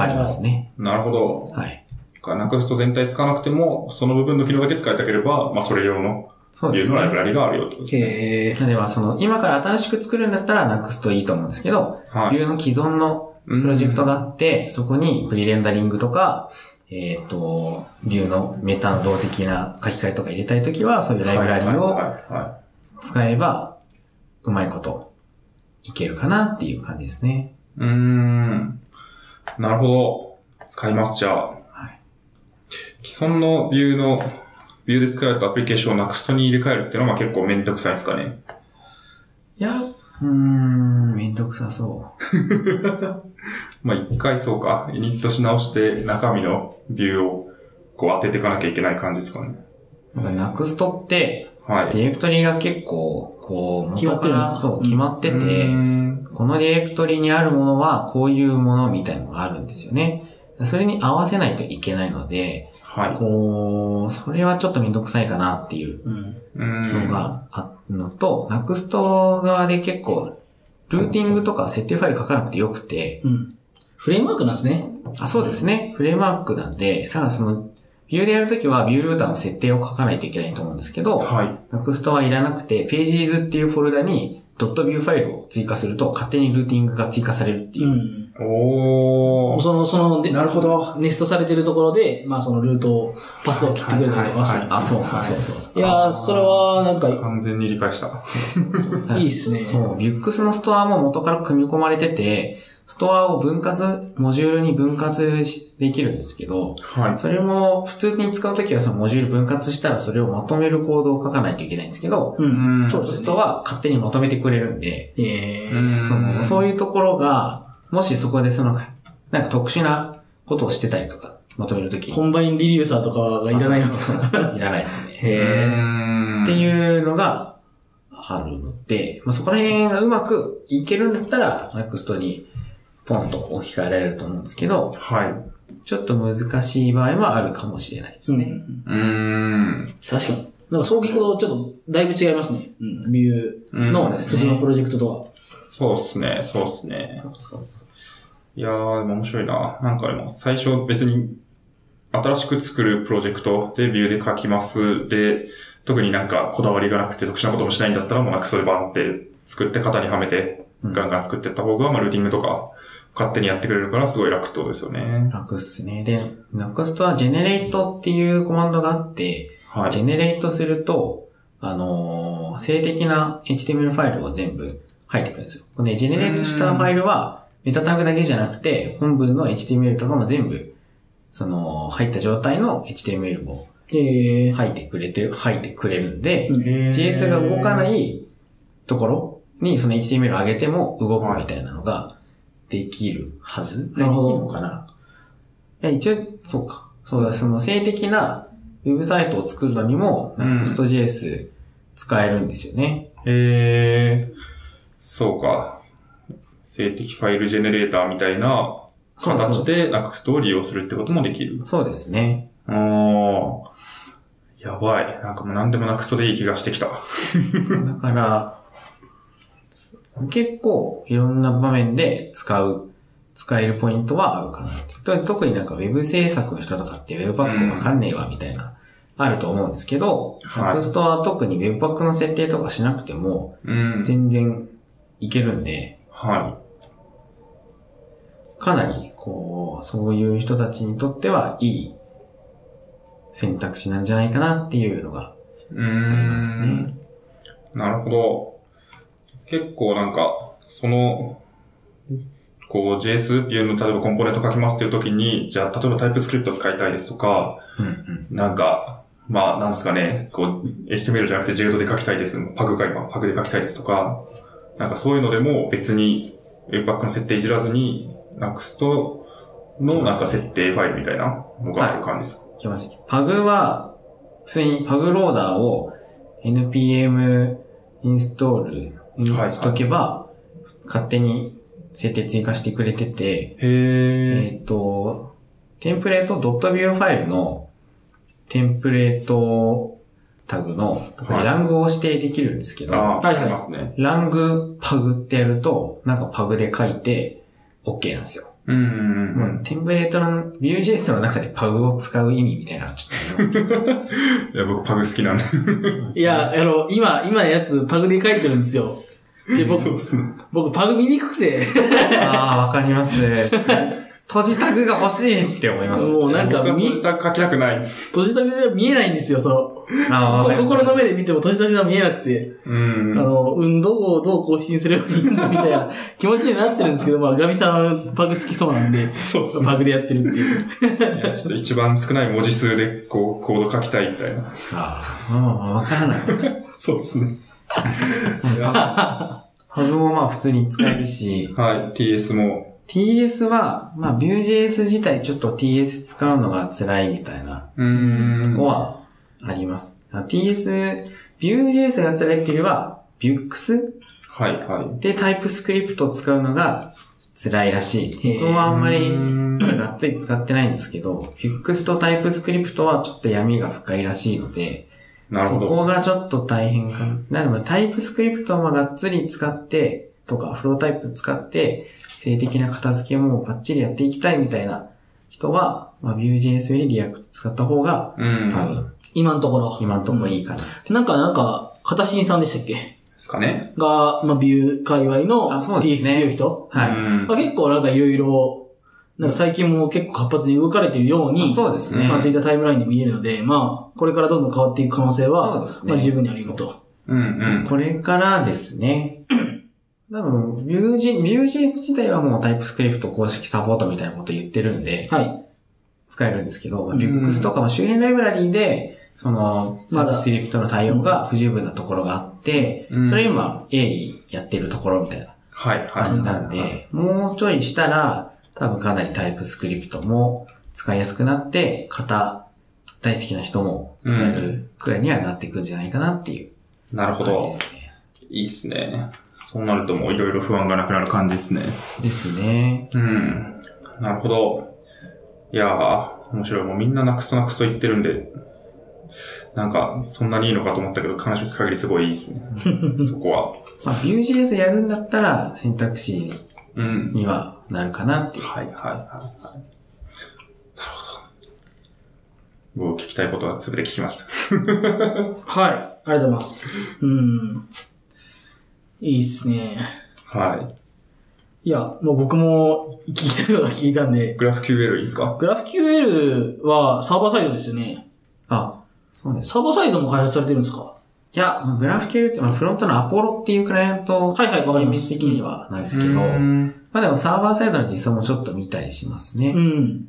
あります。ね。なるほど。はい。ナクスト全体使わなくても、その部分の機能だけ使いたければ、まあ、それ用の、そうですねビューのライブ。ラリがあるよってことですね。へえ。なのでまあその、今から新しく作るんだったら NUXT いいと思うんですけど、はい。ビューの既存のプロジェクトがあって、そこにプリレンダリングとか、えっ、と、ビューのメタの動的な書き換えとか入れたいときは、そういうライブラリーを使えば、うまいこといけるかなっていう感じですね。い。うーん。なるほど。使います、じゃあ。はい。既存のビューの、ビューで使われたアプリケーションを NUXT に入れ替えるっていうのはまあ結構めんどくさいんですかね。いや、うーん、めんどくさそう。[LAUGHS] まあ一回そうか、イニットし直して中身のビューをこう当てていかなきゃいけない感じですかね。なんか NUXT って、はい。ディレクトリが結構、こう、決まってるんですか？そう、決まってて、このディレクトリにあるものはこういうものみたいなのがあるんですよね。それに合わせないといけないので、はい。こう、それはちょっとめんどくさいかなっていううん。うーんのがあるのと、NUXT 側で結構、ルーティングとか設定ファイル書かなくてよくて、うん。フレームワークなんですね。あ、そうですね。フレームワークなんで、ただその、ビューでやるときはビュールーターの設定を書かないといけないと思うんですけど、はい。NUXT はいらなくて、pages っていうフォルダにドットビューファイルを追加すると、勝手にルーティングが追加されるっていうう。ん。おー。その、その、でなるほど。ネストされてるところで、まあそのルートを、パスを切ってくれたりとかする。あ、そうそうそうそう。いやー、それは、なんか、完全に理解した。いいっすねそう、 Vuex のストアも元から組み込まれてて、ストアを分割、モジュールに分割しできるんですけど、はい。それも普通に使うときはそのモジュール分割したらそれをまとめるコードを書かないといけないんですけど、うん。んそうですね。 Nuxt は勝手にまとめてくれるんで、えーうんその、そういうところが、もしそこでその、なんか特殊なことをしてたりとか、まとめるとき combineReducers とかがいらないわけですね。いらないですね。へーっていうのがあるので、まあ、そこら辺がうまくいけるんだったら、NEXT にポンと置き換えられると思うんですけど、はい。ちょっと難しい場合もあるかもしれないですね。うん。ん。確かに。なんかそう聞くとちょっとだいぶ違いますね。うん。ビューうんのですね普通のプロジェクトとは。そうっすね、そうっすね。そうそうそういやー、でも面白いな。なんかでも、最初別に、新しく作るプロジェクトでビューで書きます。で、特になんかこだわりがなくて特殊なこともしないんだったら、もうなくそでバンって作って型にはめて、うんガンガン作っていった方が、まあルーティングとか勝手にやってくれるからすごい楽ってことですよね。楽っすね。で、NEXT は generate っていうコマンドがあって、はい。ジェネレートすると、あのー静的な HTML ファイルを全部入ってくるんですよ。このね、ジェネレートしたファイルは、メタタグだけじゃなくて、本文の HTML とかも全部、その、入った状態の HTML をえー入ってくれてる、入ってくれるんで、うん JS が動かないところにその HTML を上げても動くみたいなのができるはず？なるほどできのかな？や、一応、そうか。そうだ、その性的なウェブサイトを作るのにも、うん Next.js 使えるんですよね。へえ、そうか。静的ファイルジェネレーターみたいなそうそう形で Next を利用するってこともできる？そうですね。あーやばい。なんかもう何でも Next でいい気がしてきた。[LAUGHS] だから、結構いろんな場面で使う、使えるポイントはあるかな特になんかウェブ制作の人とかってウェブパックわかんねえわみたいな、あると思うんですけど、はい Next は特にウェブパックの設定とかしなくてもうん。全然いけるんで、はかなり、こう、そういう人たちにとってはいい選択肢なんじゃないかなっていうのがありますねん。。なるほど。結構なんか、その、こう JS っていうの、例えばコンポーネント書きますっていう時に、じゃあ例えばタイプスクリプト使いたいですとか、うんうん。なんか、まあ、なんですかね、こう、HTML じゃなくて JUD で書きたいです。パグが今、パグで書きたいですとか、なんかそういうのでも別に Webpack の設定いじらずに、Next のなんか設定ファイルみたいなのがある感じですか？いきます。パグは、普通にパグローダーを npm インストールにはいしとけば、勝手に設定追加してくれてて。えっ、と、テンプレート .view ファイルのテンプレートタグのラングを指定できるんですけど、はいすね。ラングパグってやると、なんかパグで書いて OK なんですよ。うんうん。テンプレートの Vue.js の中でパグを使う意味みたいなのがちょっとありますけど。[LAUGHS] いや、僕パグ好きなんで。いや、あの、今、今のやつパグで書いてるんですよ。で、僕。僕パグ見にくくて、[LAUGHS] ああ、わかります。[LAUGHS] 閉じタグが欲しいって思います。もうなんか閉じた書きたくない。閉じた目が見えないんですよ、その、あ。心の目で見ても閉じた目が見えなくて、うん。あの、運動をどう更新すればいいんだみたいな気持ちになってるんですけど、まあ、ガミさんパグ好きそうなんで、そうパグでやってるっていう。ちょっと一番少ない文字数で、こう、コード書きたいみたいな。ああ、まあまあ、わからない。そうですね。いや [LAUGHS] パグもまあ普通に使えるし、はい、TS も。TS は、まあ Vue.js 自体ちょっと TS 使うのが辛いみたいな。とこはあります。TS、Vue.js が辛いっていうよりは、Vux はい、はい。でタイプスクリプトを使うのが辛いらしい。僕はあんまりうんがっつり使ってないんですけど、Vux とタイプスクリプトはちょっと闇が深いらしいので、そなるほど。こがちょっと大変かな。なので、タイプスクリプトをまあがっつり使って、とか、フロータイプ使って、性的な片付けもバッチリやっていきたいみたいな人は、まあ、Vue.js より React 使った方が、うん。多分、今のところ。今のところいいかな。なんか、なんか、片新さんでしたっけ？ですかね。が、まあ、ビュー界隈のあそうです TS ね強い人はい。うんまあ、結構なんかいろいろ、なんか最近も結構活発に動かれているように、あそうですね。まあ、そういったタイムラインで見えるので、まあ、これからどんどん変わっていく可能性そうは、ですねまあ、十分にあり得ると。うん、うん。これからですね。多分、Vue.js Vue.js 自体はもうタイプスクリプト公式サポートみたいなこと言ってるんで、はい。使えるんですけど、まあ、うん Vux とかも周辺ライブラリーで、その、まだタイプスクリプトの対応が不十分なところがあって、うんそれ今、鋭意やってるところみたいな。感じなんで、もうちょいしたら、多分かなりタイプスクリプトも使いやすくなって、型大好きな人も使えるくらいにはなっていくんじゃないかなっていうなるほど感じで。すね。いいっすね。そうなるともういろいろ不安がなくなる感じですね。ですね。うん。なるほど。いやー、面白い。もうみんななくすとなくすと言ってるんで、なんか、そんなにいいのかと思ったけど、話を聞く限りすごいいいですね。[LAUGHS] そこは。まあ、Vue.js やるんだったら選択肢うん。にはなるかなっていう。はい、はい、はい。はい。なるほど。もう聞きたいことは全て聞きました。[LAUGHS] はい。ありがとうございます。うん。いいっすね。はい。いや、もう僕も聞いたのが聞いたんで、グラフ QL いいですか？グラフ QL はサーバーサイドですよね。あ、そうです。サーバーサイドも開発されてるんですか？いや、まあグラフ QL って、まあ、フロントのアポロっていうクライアント、はいはいわかりますイメージ的にはなんですけど、うんまあでもサーバーサイドの実装もちょっと見たりしますね。うん。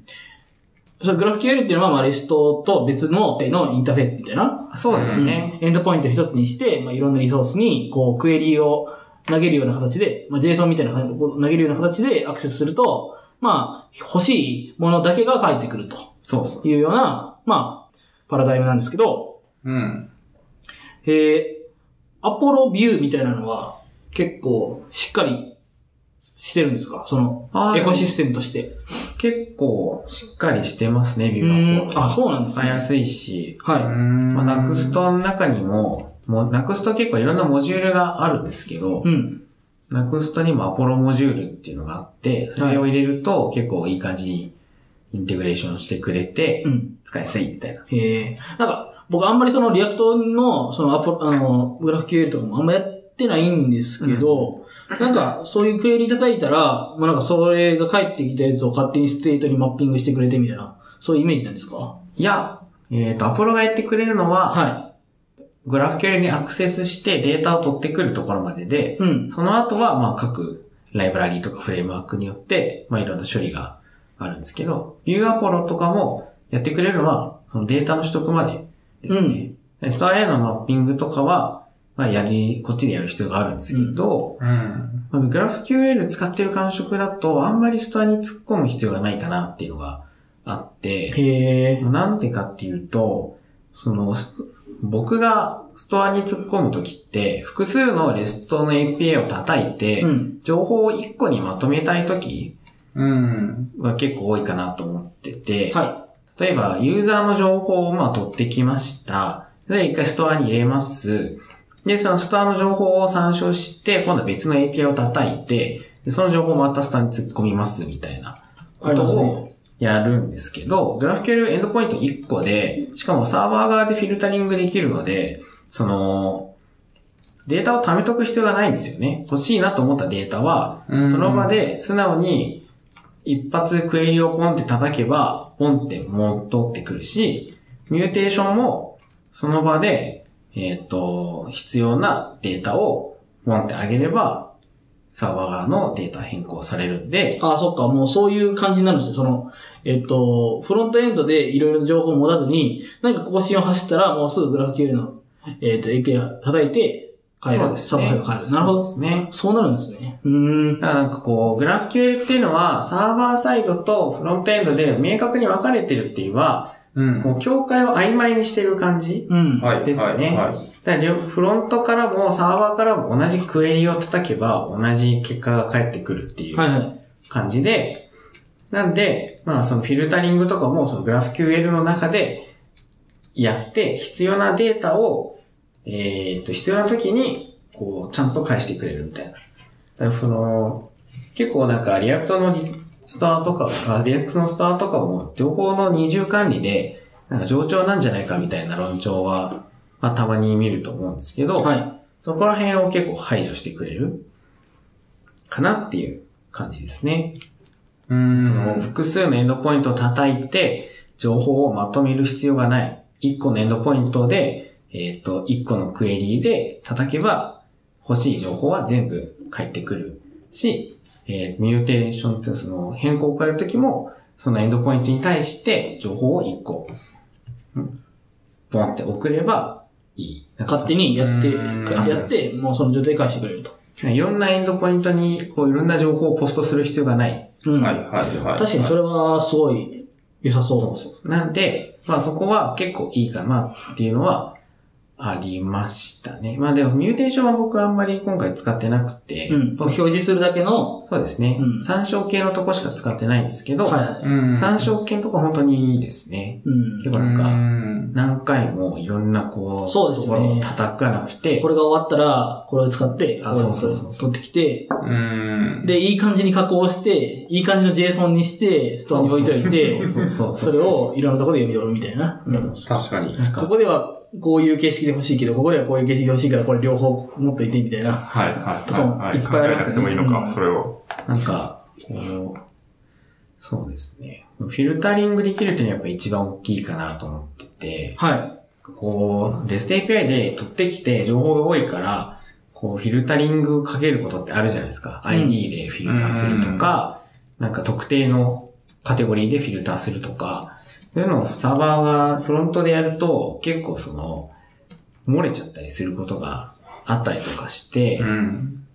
それグラフ QL っていうのは、まあ、レストと別ののインターフェースみたいな。そうですね。エンドポイント一つにして、まあ、いろんなリソースに、こう、クエリを投げるような形で、まあ、JSON みたいな感じ投げるような形でアクセスすると、まあ、欲しいものだけが返ってくるとそうそう。いうような、まあ、パラダイムなんですけど、うん。えー、アポロビューみたいなのは結構しっかりしてるんですか？そのエコシステムとして。結構しっかりしてますね、 Vue Apollo。うん。あ、そうなんですね。使いやすいし、はい。まあ、 Nuxt の中にも、もう Nuxt 結構いろんなモジュールがあるんですけど、うん。 Nuxt にも Apollo モジュールっていうのがあって、それを入れると結構いい感じにインテグレーションしてくれてう、ん。使いやすいみたいな。へえ。なんか、僕あんまりその React の、そのアポ、あの、 GraphQL とかもあんまやってないんですけど、なんか、そういうクエリ叩いたら、まあなんかそれが返ってきたやつを勝手にステートにマッピングしてくれてみたいな、そういうイメージなんですか？いや、えっ、と、アポロがやってくれるのは、はグラフ QL にアクセスしてデータを取ってくるところまででい。、うん。その後は、まあ、各ライブラリーとかフレームワークによって、まあ、いろんな処理があるんですけど、 Vue Apollo とかもやってくれるのは、そのデータの取得までですね。でストアへのマッピングとかは、まあ、やり、こっちでやる必要があるんですけど、うん。まあ、グラフ QL 使ってる感触だと、あんまりストアに突っ込む必要がないかなっていうのがあって、へえ。なんでかっていうと、その、ス僕がストアに突っ込むときって、複数のレストの API を叩いて、うん。情報を1個にまとめたいときうん。が結構多いかなと思ってて、は例えば、ユーザーの情報をまあ取ってきました。で、一回ストアに入れます。で、そのストアの情報を参照して、今度は別の API を叩いて、でその情報をまたストアに突っ込みますみたいなことをねやるんですけど、グラフ QL エンドポイント1個で、しかもサーバー側でフィルタリングできるので、その、データを貯めとく必要がないんですよね。欲しいなと思ったデータは、うんその場で素直に一発クエリをポンって叩けば、ポンって戻ってくるし、ミューテーションもその場で、えっ、と、必要なデータをポンって上げれば、サーバー側のデータ変更されるんで、あ、そっか、もうそういう感じになるんですよ。その、えっと、フロントエンドでいろいろな情報を持たずに、何か更新を走ったら、もうすぐグラフ QL の、えっと、API 叩いて、変える。そうですね。サーバーサイド変える。なるほど。ですね。そうなるんですね。うーん。だからなんかこう、グラフ QL っていうのは、サーバーサイドとフロントエンドで明確に分かれてるっていうのは、うん。こう、境界を曖昧にしてる感じうん。はい。ですねフロントからもサーバーからも同じクエリを叩けば同じ結果が返ってくるっていうはいはい。感じで、なんで、まあそのフィルタリングとかもそのグラフ QL の中でやって必要なデータを、えっ、と、必要な時にこうちゃんと返してくれるみたいな。だからその、結構なんか React のリストアとか、あ React のストアとかも情報の二重管理でなんか冗長なんじゃないかみたいな論調は、まあたまに見ると思うんですけど、はい。そこら辺を結構排除してくれるかなっていう感じですね。うん。その複数のエンドポイントを叩いて、情報をまとめる必要がない。1個のエンドポイントで、えっ、と、1個のクエリーで叩けば、欲しい情報は全部返ってくるし、えーミューテーションっていうその変更を加えるときも、そのエンドポイントに対して情報を1個、うんポンって送ればいい。勝手にやって、うんやって、もうその状態返してくれると。いろんなエンドポイントに、こう、いろんな情報をポストする必要がない。うん。はい。はい。はい。確かにそれはすごい良さそう。なんで、まあそこは結構いいかなっていうのはありましたね。まあでもミューテーションは僕はあんまり今回使ってなくて、うん。と表示するだけの、そうですね、うん参照系のとこしか使ってないんですけど、はいはい。うん。参照系のとこ本当にいいですね。うん。結構なんか、うん何回もいろんなこう、そうですよねところを叩かなくて、これが終わったら、これを使って、あそうそうそう取ってきて、うん。で、いい感じに加工して、いい感じの JSON にして、ストアに置いといて、そうそうそうそれをいろんなところで読み取るみたいな。うん確かに。なんかここではこういう形式で欲しいけど、ここではこういう形式で欲しいから、これ両方持っといてみたいな。はい。はい。とかもはい。いっぱいありますよね考えなくてもいいのか、うんそれを。なんか、こう、そうですね。フィルタリングできるっていうのはやっぱ一番大きいかなと思ってて、はい。こう、REST API で取ってきて情報が多いから、こう、フィルタリングかけることってあるじゃないですか。ん ID でフィルターするとか、なんか特定のカテゴリーでフィルターするとか、そういうのをサーバーがフロントでやると、結構その、漏れちゃったりすることがあったりとかして、うん。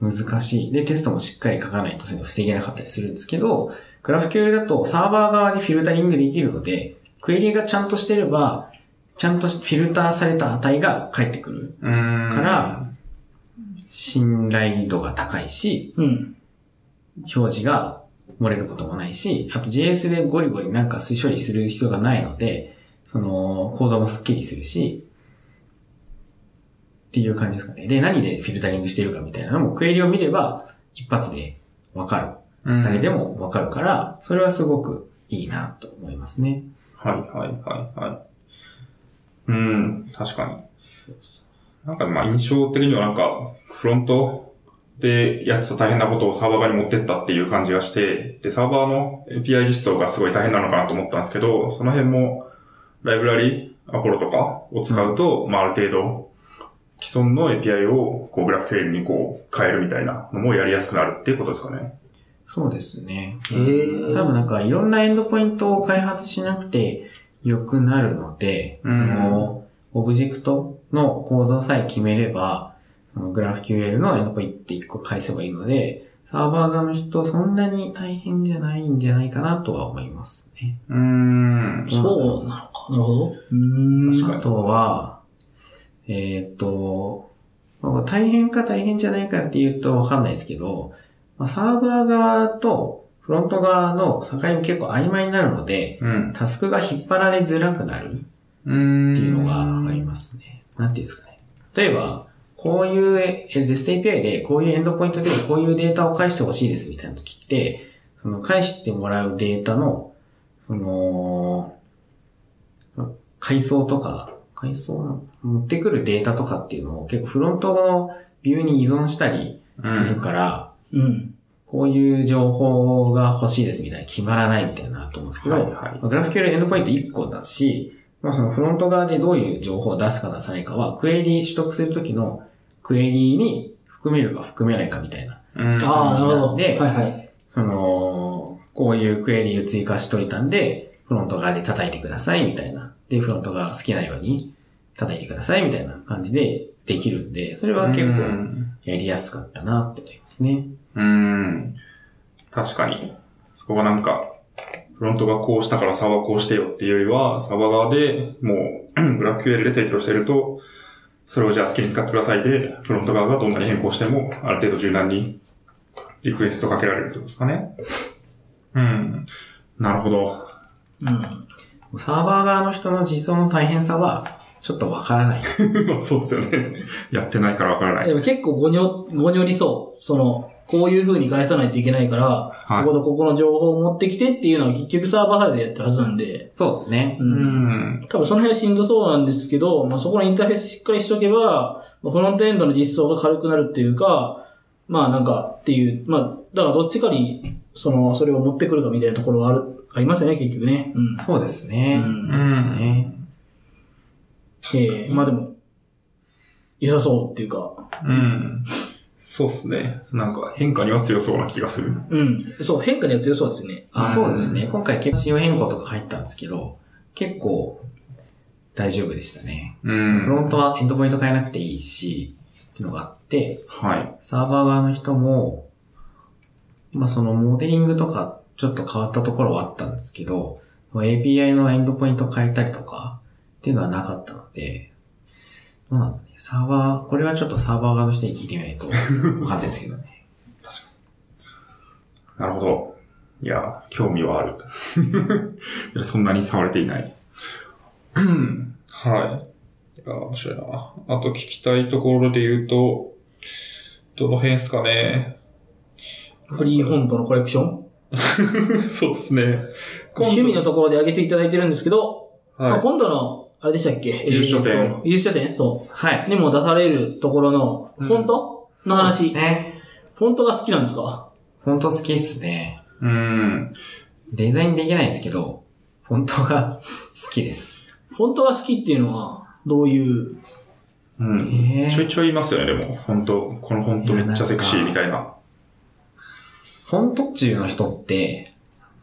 難しい。で、テストもしっかり書かないとそういうの防げなかったりするんですけど、グラフ l だとサーバー側でフィルタリングできるので、クエリがちゃんとしてれば、ちゃんとフィルターされた値が返ってくる。から、信頼度が高いし、うん。表示が漏れることもないし、あと JS でゴリゴリなんか処理する必要がないので、その、コードもスッキリするし、っていう感じですかね。で、何でフィルタリングしてるかみたいなのもクエリを見れば一発でわかる。うん誰でもわかるから、それはすごくいいなと思いますね。はいはいはいはい。うん、確かに。なんかまあ印象的にはなんか、フロントでやってた大変なことをサーバー側に持ってったっていう感じがして、で、サーバーの API 実装がすごい大変なのかなと思ったんですけど、その辺も、ライブラリ、アポロとかを使うと、まあある程度、既存の API をこうグラフ QL にこう変えるみたいなのもやりやすくなるっていうことですかね。そうですね。へー多分なんかいろんなエンドポイントを開発しなくて良くなるので、うんその、オブジェクトの構造さえ決めれば、GraphQL のエンドポイント1個返せばいいので、サーバー側の人そんなに大変じゃないんじゃないかなとは思いますね。うーん。そうなのか。なるほど。うーん。あとは、えーっと、まあ大変か大変じゃないかっていうとわかんないですけど、まあサーバー側とフロント側の境目結構曖昧になるので、うん。タスクが引っ張られづらくなるっ。ていうのがありますね。なんていうんですかね。例えば、こういうえ REST API でこういうエンドポイントでこういうデータを返してほしいですみたいな時って、その返してもらうデータの、その、階層とか、階層なの持ってくるデータとかっていうのを結構フロントのビューに依存したりするから、うん。こういう情報が欲しいですみたいな決まらないみたいなのあると思うんですけど、はいはいまあグラフ QL エンドポイント1個だし、まあそのフロント側でどういう情報を出すか出さないかは、クエリ取得するときのクエリに含めるか含めないかみたいな。うん。ああ、なるほど。ではいはい。その、こういうクエリを追加しといたんで、フロント側で叩いてくださいみたいな。で、フロントが好きなように叩いてくださいみたいな感じでできるんで、それは結う構んやりやすかったなと思いますね。うーん。確かに。そこがなんか、フロントがこうしたからサーバーこうしてよっていうよりは、サーバー側でもう、グラフ QL で提供してると、それをじゃあ好きに使ってくださいで、フロント側がどんなに変更しても、ある程度柔軟にリクエストかけられるってことですかね。うん。なるほど。うん。サーバー側の人の実装の大変さは、ちょっとわからない。[LAUGHS] そうですよね。やってないからわからない。でも結構ごにょ、ごにょりそう。その、こういう風に返さないといけないから、いこことここの情報を持ってきてっていうのは結局サーバーサイドでやってるはずなんで、そうですね。う。うんん。多分その辺はしんどそうなんですけど、まあ、そこのインターフェースしっかりしとけば、まあフロントエンドの実装が軽くなるっていうか、まあなんかっていう、まあ、だからどっちかに、その、それを持ってくるかみたいなところはある、ありますよね、結局ね。うん。そうですね。うんそうですね。ええまあでも、良さそうっていうか、うん。そうですね。なんか変化には強そうな気がする。うん。そう、変化には強そうですね。あ、そうですね。今回結構仕様変更とか入ったんですけど、結構大丈夫でしたね。うフん。ロントはエンドポイント変えなくていいし、っていうのがあって、はい。サーバー側の人も、まあそのモデリングとかちょっと変わったところはあったんですけど、API のエンドポイント変えたりとかっていうのはなかったので、どうなんだね。サーバー、これはちょっとサーバー側の人に聞いてみないとわかんないですけどね。[LAUGHS] なるほど。いや、興味はある。[LAUGHS] いや、そんなに触れていない。うんはい。いや、面白いな。あと聞きたいところで言うと、どの辺ですかね。フリーフォントのコレクション？[LAUGHS] そうですね。趣味のところで上げていただいてるんですけど、まあはい。今度の、あれでしたっけ？技術書店えーと技術書店そはい。う。にも出されるところの、フォント、の話、ね。フォントが好きなんですか？フォント好きっすね。うん。デザインできないんですけど、フォントが好きです。フォントが好きっていうのは、どういう、うん。えちょいちょいいますよね、でも。本当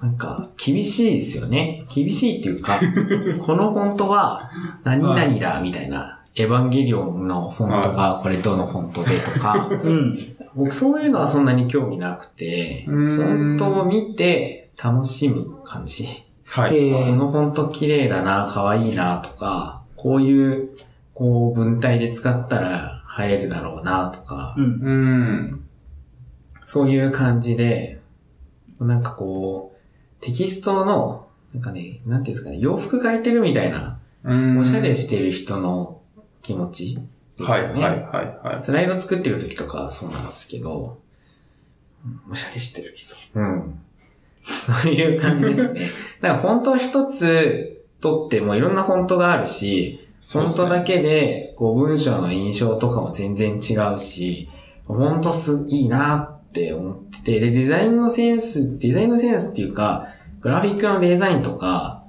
なんか、厳しいですよね。厳しいっていうか、[LAUGHS] このフォントは何々だ、みたいな。エヴァンゲリオンのフォントがこれどのフォントでとか、[LAUGHS] うん。僕そういうのはそんなに興味なくて、フォントを見て楽しむ感じ。はい。えー、このフォント綺麗だな、可愛いなとか、こういう、こう文体で使ったら映えるだろうなとか、うん。うん。そういう感じで、なんかこう、テキストの、なんかね、なんていうんですかね、洋服変えてるみたいな、うん。おしゃれしてる人の気持ちですはい、よね。はい、はい、はい。スライド作ってる時とかはそうなんですけど、うんおしゃれしてる人。うん。そういう感じですね。[LAUGHS] だからフォント一つ取ってもいろんなフォントがあるし、フォントだけで、こう文章の印象とかも全然違うし、フォントす、いいなって思ってて、で、デザインのセンス、デザインのセンスっていうか、グラフィックのデザインとか、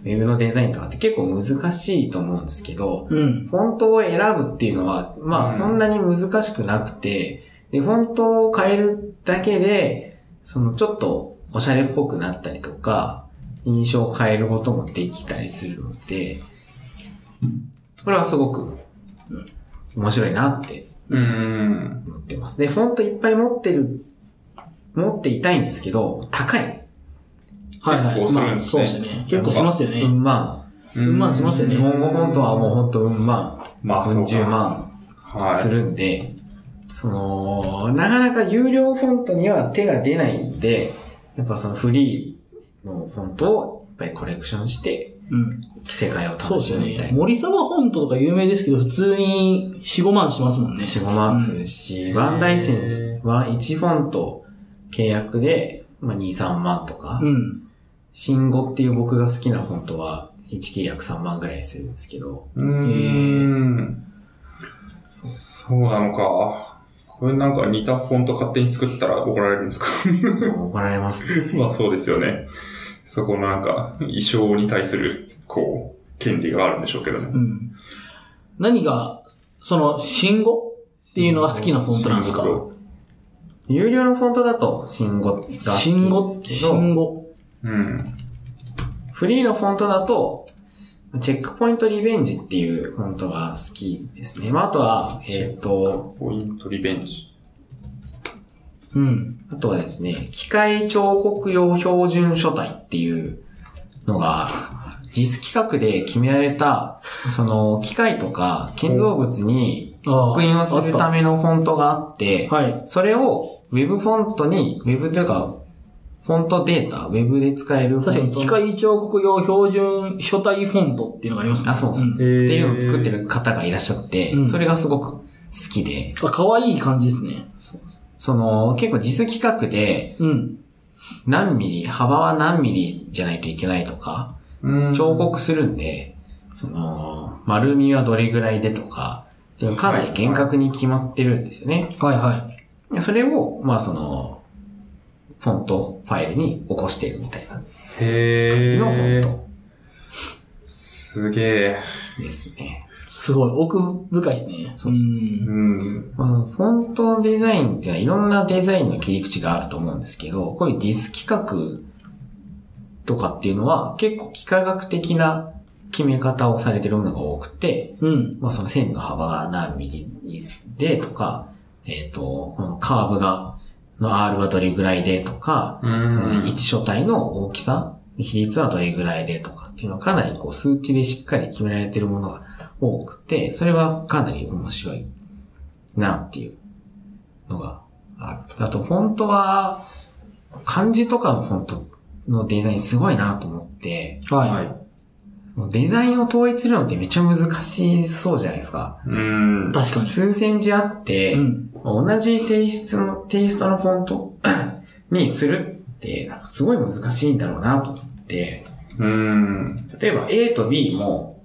ウェブのデザインとかって結構難しいと思うんですけど、うん。フォントを選ぶっていうのは、まうんあそんなに難しくなくて、で、フォントを変えるだけで、そのちょっとおしゃれっぽくなったりとか、印象を変えることもできたりするので、これはすごく面白いなってうん。思ってます。で、フォントいっぱい持ってる、持っていたいんですけど、高い。はいはい。結構するまあ、んですねそうですね。結構しますよね。うん万。うんまあしますよね日本語フォントはもうほんとうん万、まあ、うんそう十か。万。はい。するんで、その、なかなか有料フォントには手が出ないんで、やっぱそのフリーのフォントをいっぱいコレクションして、うん。世界を楽そうですよね。しむみたいな。森沢フォントとか有名ですけど、普通に4、5万しますもんね。4、5万するし、ワンライセンスは1フォント契約で、まあ、2、3万とか、うん。新語っていう僕が好きなフォントは1契約3万ぐらいするんですけど、うーん。そうなのか。これなんか似たフォント勝手に作ったら怒られるんですか？怒られますね。[LAUGHS] まあそうですよね。そこのなんか、衣装に対する、こう、権利があるんでしょうけどねう。ん。何が、その、新語っていうのが好きなフォントなんですか？有料のフォントだと新語が好きですけ新語、ど、新語。うん。フリーのフォントだと、チェックポイントリベンジっていうフォントが好きですね。まあ、あとは、えっ、と、ポイントリベンジ。うん。あとはですね、機械彫刻用標準書体っていうのが、実企画で決められた、その、機械とか建造物に刻印をするためのフォントがあって、はい。それを Web フォントに、Web というか、フォントデータ、Web で使えるフォント確かに、機械彫刻用標準書体フォントっていうのがありますね。あ、そうそう。んっていうのを作ってる方がいらっしゃって、うんそれがすごく好きで、あ、可愛い感じですね。その、結構実企画で、うん。何ミリ、幅は何ミリじゃないといけないとか、うん彫刻するんで、その、丸みはどれぐらいでとか、かなり厳格に決まってるんですよね。はいはい。でそれを、まあその、フォントファイルに起こしているみたいな感へじのフォンー。トすげえ。ですね。すごい、奥深いですね。そうう。うんん。まあ、フォントデザインっていろんなデザインの切り口があると思うんですけど、こういうディス企画とかっていうのは結構幾何学的な決め方をされてるものが多くて、うん。まあその線の幅が何ミリでとか、えっ、と、このカーブが、の R はどれぐらいでとか、うんその一書体の大きさ、比率はどれぐらいでとかっていうのはかなりこう数値でしっかり決められてるものが多くて、それはかなり面白いなっていうのがある。あと、フォントは、漢字とかのフォントのデザインすごいなと思って、はい。はい。デザインを統一するのってめっちゃ難しそうじゃないですか。うん。確かに。数千字あって、うん。同じテイストの、テイストのフォント？[COUGHS] にするって、なんかすごい難しいんだろうなと思って、うん。例えば A と B も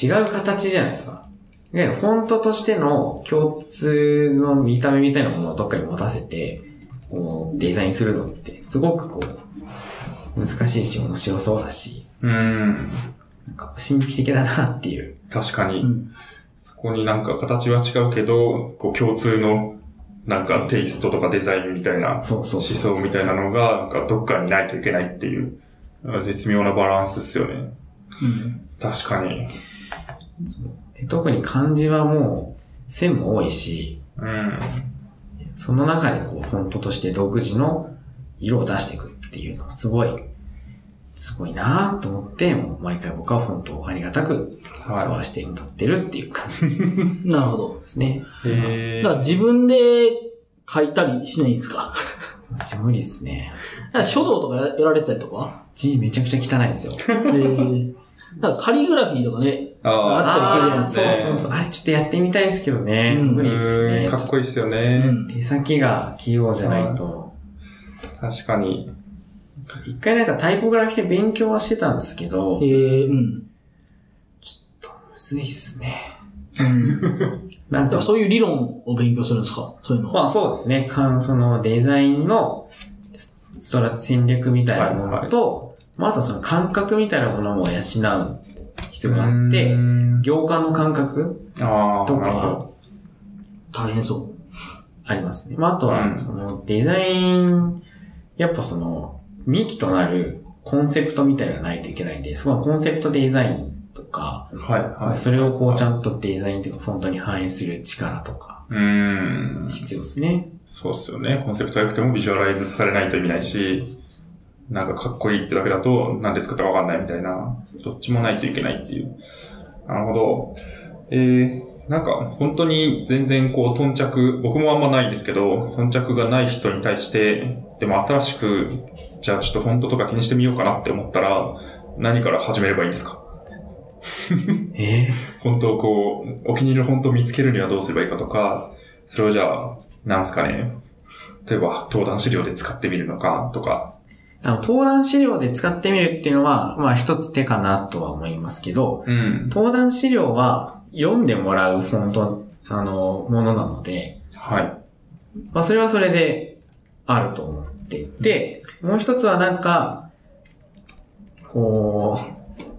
違う形じゃないですか。いわゆるフォントとしての共通の見た目みたいなものをどっかに持たせて、こうデザインするのってすごくこう、難しいし面白そうだし、うん。なんか神秘的だなっていう。確かに。うん。そこになんか形は違うけど、こう共通のなんかテイストとかデザインみたいなそうそう思想みたいなのが、なんかどっかにないといけないっていう、絶妙なバランスですよね。うん。確かに。で特に漢字はもう線も多いし、うん。その中でこう、フォントとして独自の色を出していくっていうのはすごい、すごいなぁと思って、もう毎回僕はフォントをありがたく使はわせてもらってるっていう感じで [LAUGHS] なるほど。すね。だから自分で書いたりしないんですか？無理っすね。だから書道とかややられたりとか？字めちゃくちゃ汚いんですよ。えー、だからカリグラフィーとかね、ああったりするじゃないですかそうそうそう。あれちょっとやってみたいですけどね。うん無理っすねか。っこいいっすようね。ん。手先が器用じゃないと。確かに。一回なんかタイポグラフィーで勉強はしてたんですけどえ、ー、うん。むずいっすね。うん。[LAUGHS] なんかそういう理論を勉強するんですか？そういうのは。まあそうですね。かんそのデザインのスストラ戦略みたいなものと、まああとその感覚みたいなものも養う必要があってう、ん行間の感覚とか大変そう。[LAUGHS] ありますね。まああとは、うんそのデザイン、やっぱその、幹となるコンセプトみたいなのがないといけないんで、そこはコンセプトデザインとか、ど。はい、はい。それをこうちゃんとデザインというかフォントに反映する力とか、うーん。必要ですね。そうっすよね。コンセプト良くてもビジュアライズされないと意味ないし、なんかかっこいいってだけだと、なんで作ったかわかんないみたいな、どっちもないといけないっていう。なるほど。えー、なんか本当に全然こう頓着、僕もあんまないんですけど、頓着がない人に対して、でも新しく、じゃあちょっとフォントとか気にしてみようかなって思ったら、何から始めればいいんですか？え [LAUGHS] 本当をこう、お気に入りのフォントを見つけるにはどうすればいいかとか、それをじゃあ、なんすかね、例えば登壇資料で使ってみるのかとか、あの、登壇資料で使ってみるっていうのは、まあ一つ手かなとは思いますけど、うん。登壇資料は読んでもらうフォント、あの、ものなので、はい。まあそれはそれであると思っていて、もう一つはなんか、こ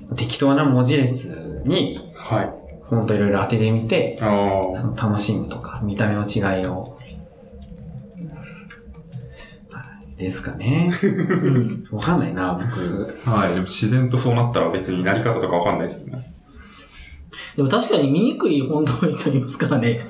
う、適当な文字列にはい。フォントいろいろ当ててみて。その楽しむとか、見た目の違いを、ですかね。[LAUGHS] うん。わかんないな、僕。はい。でも自然とそうなったら別になり方とかわかんないですね。でも確かに見にくい本当の人いますからね。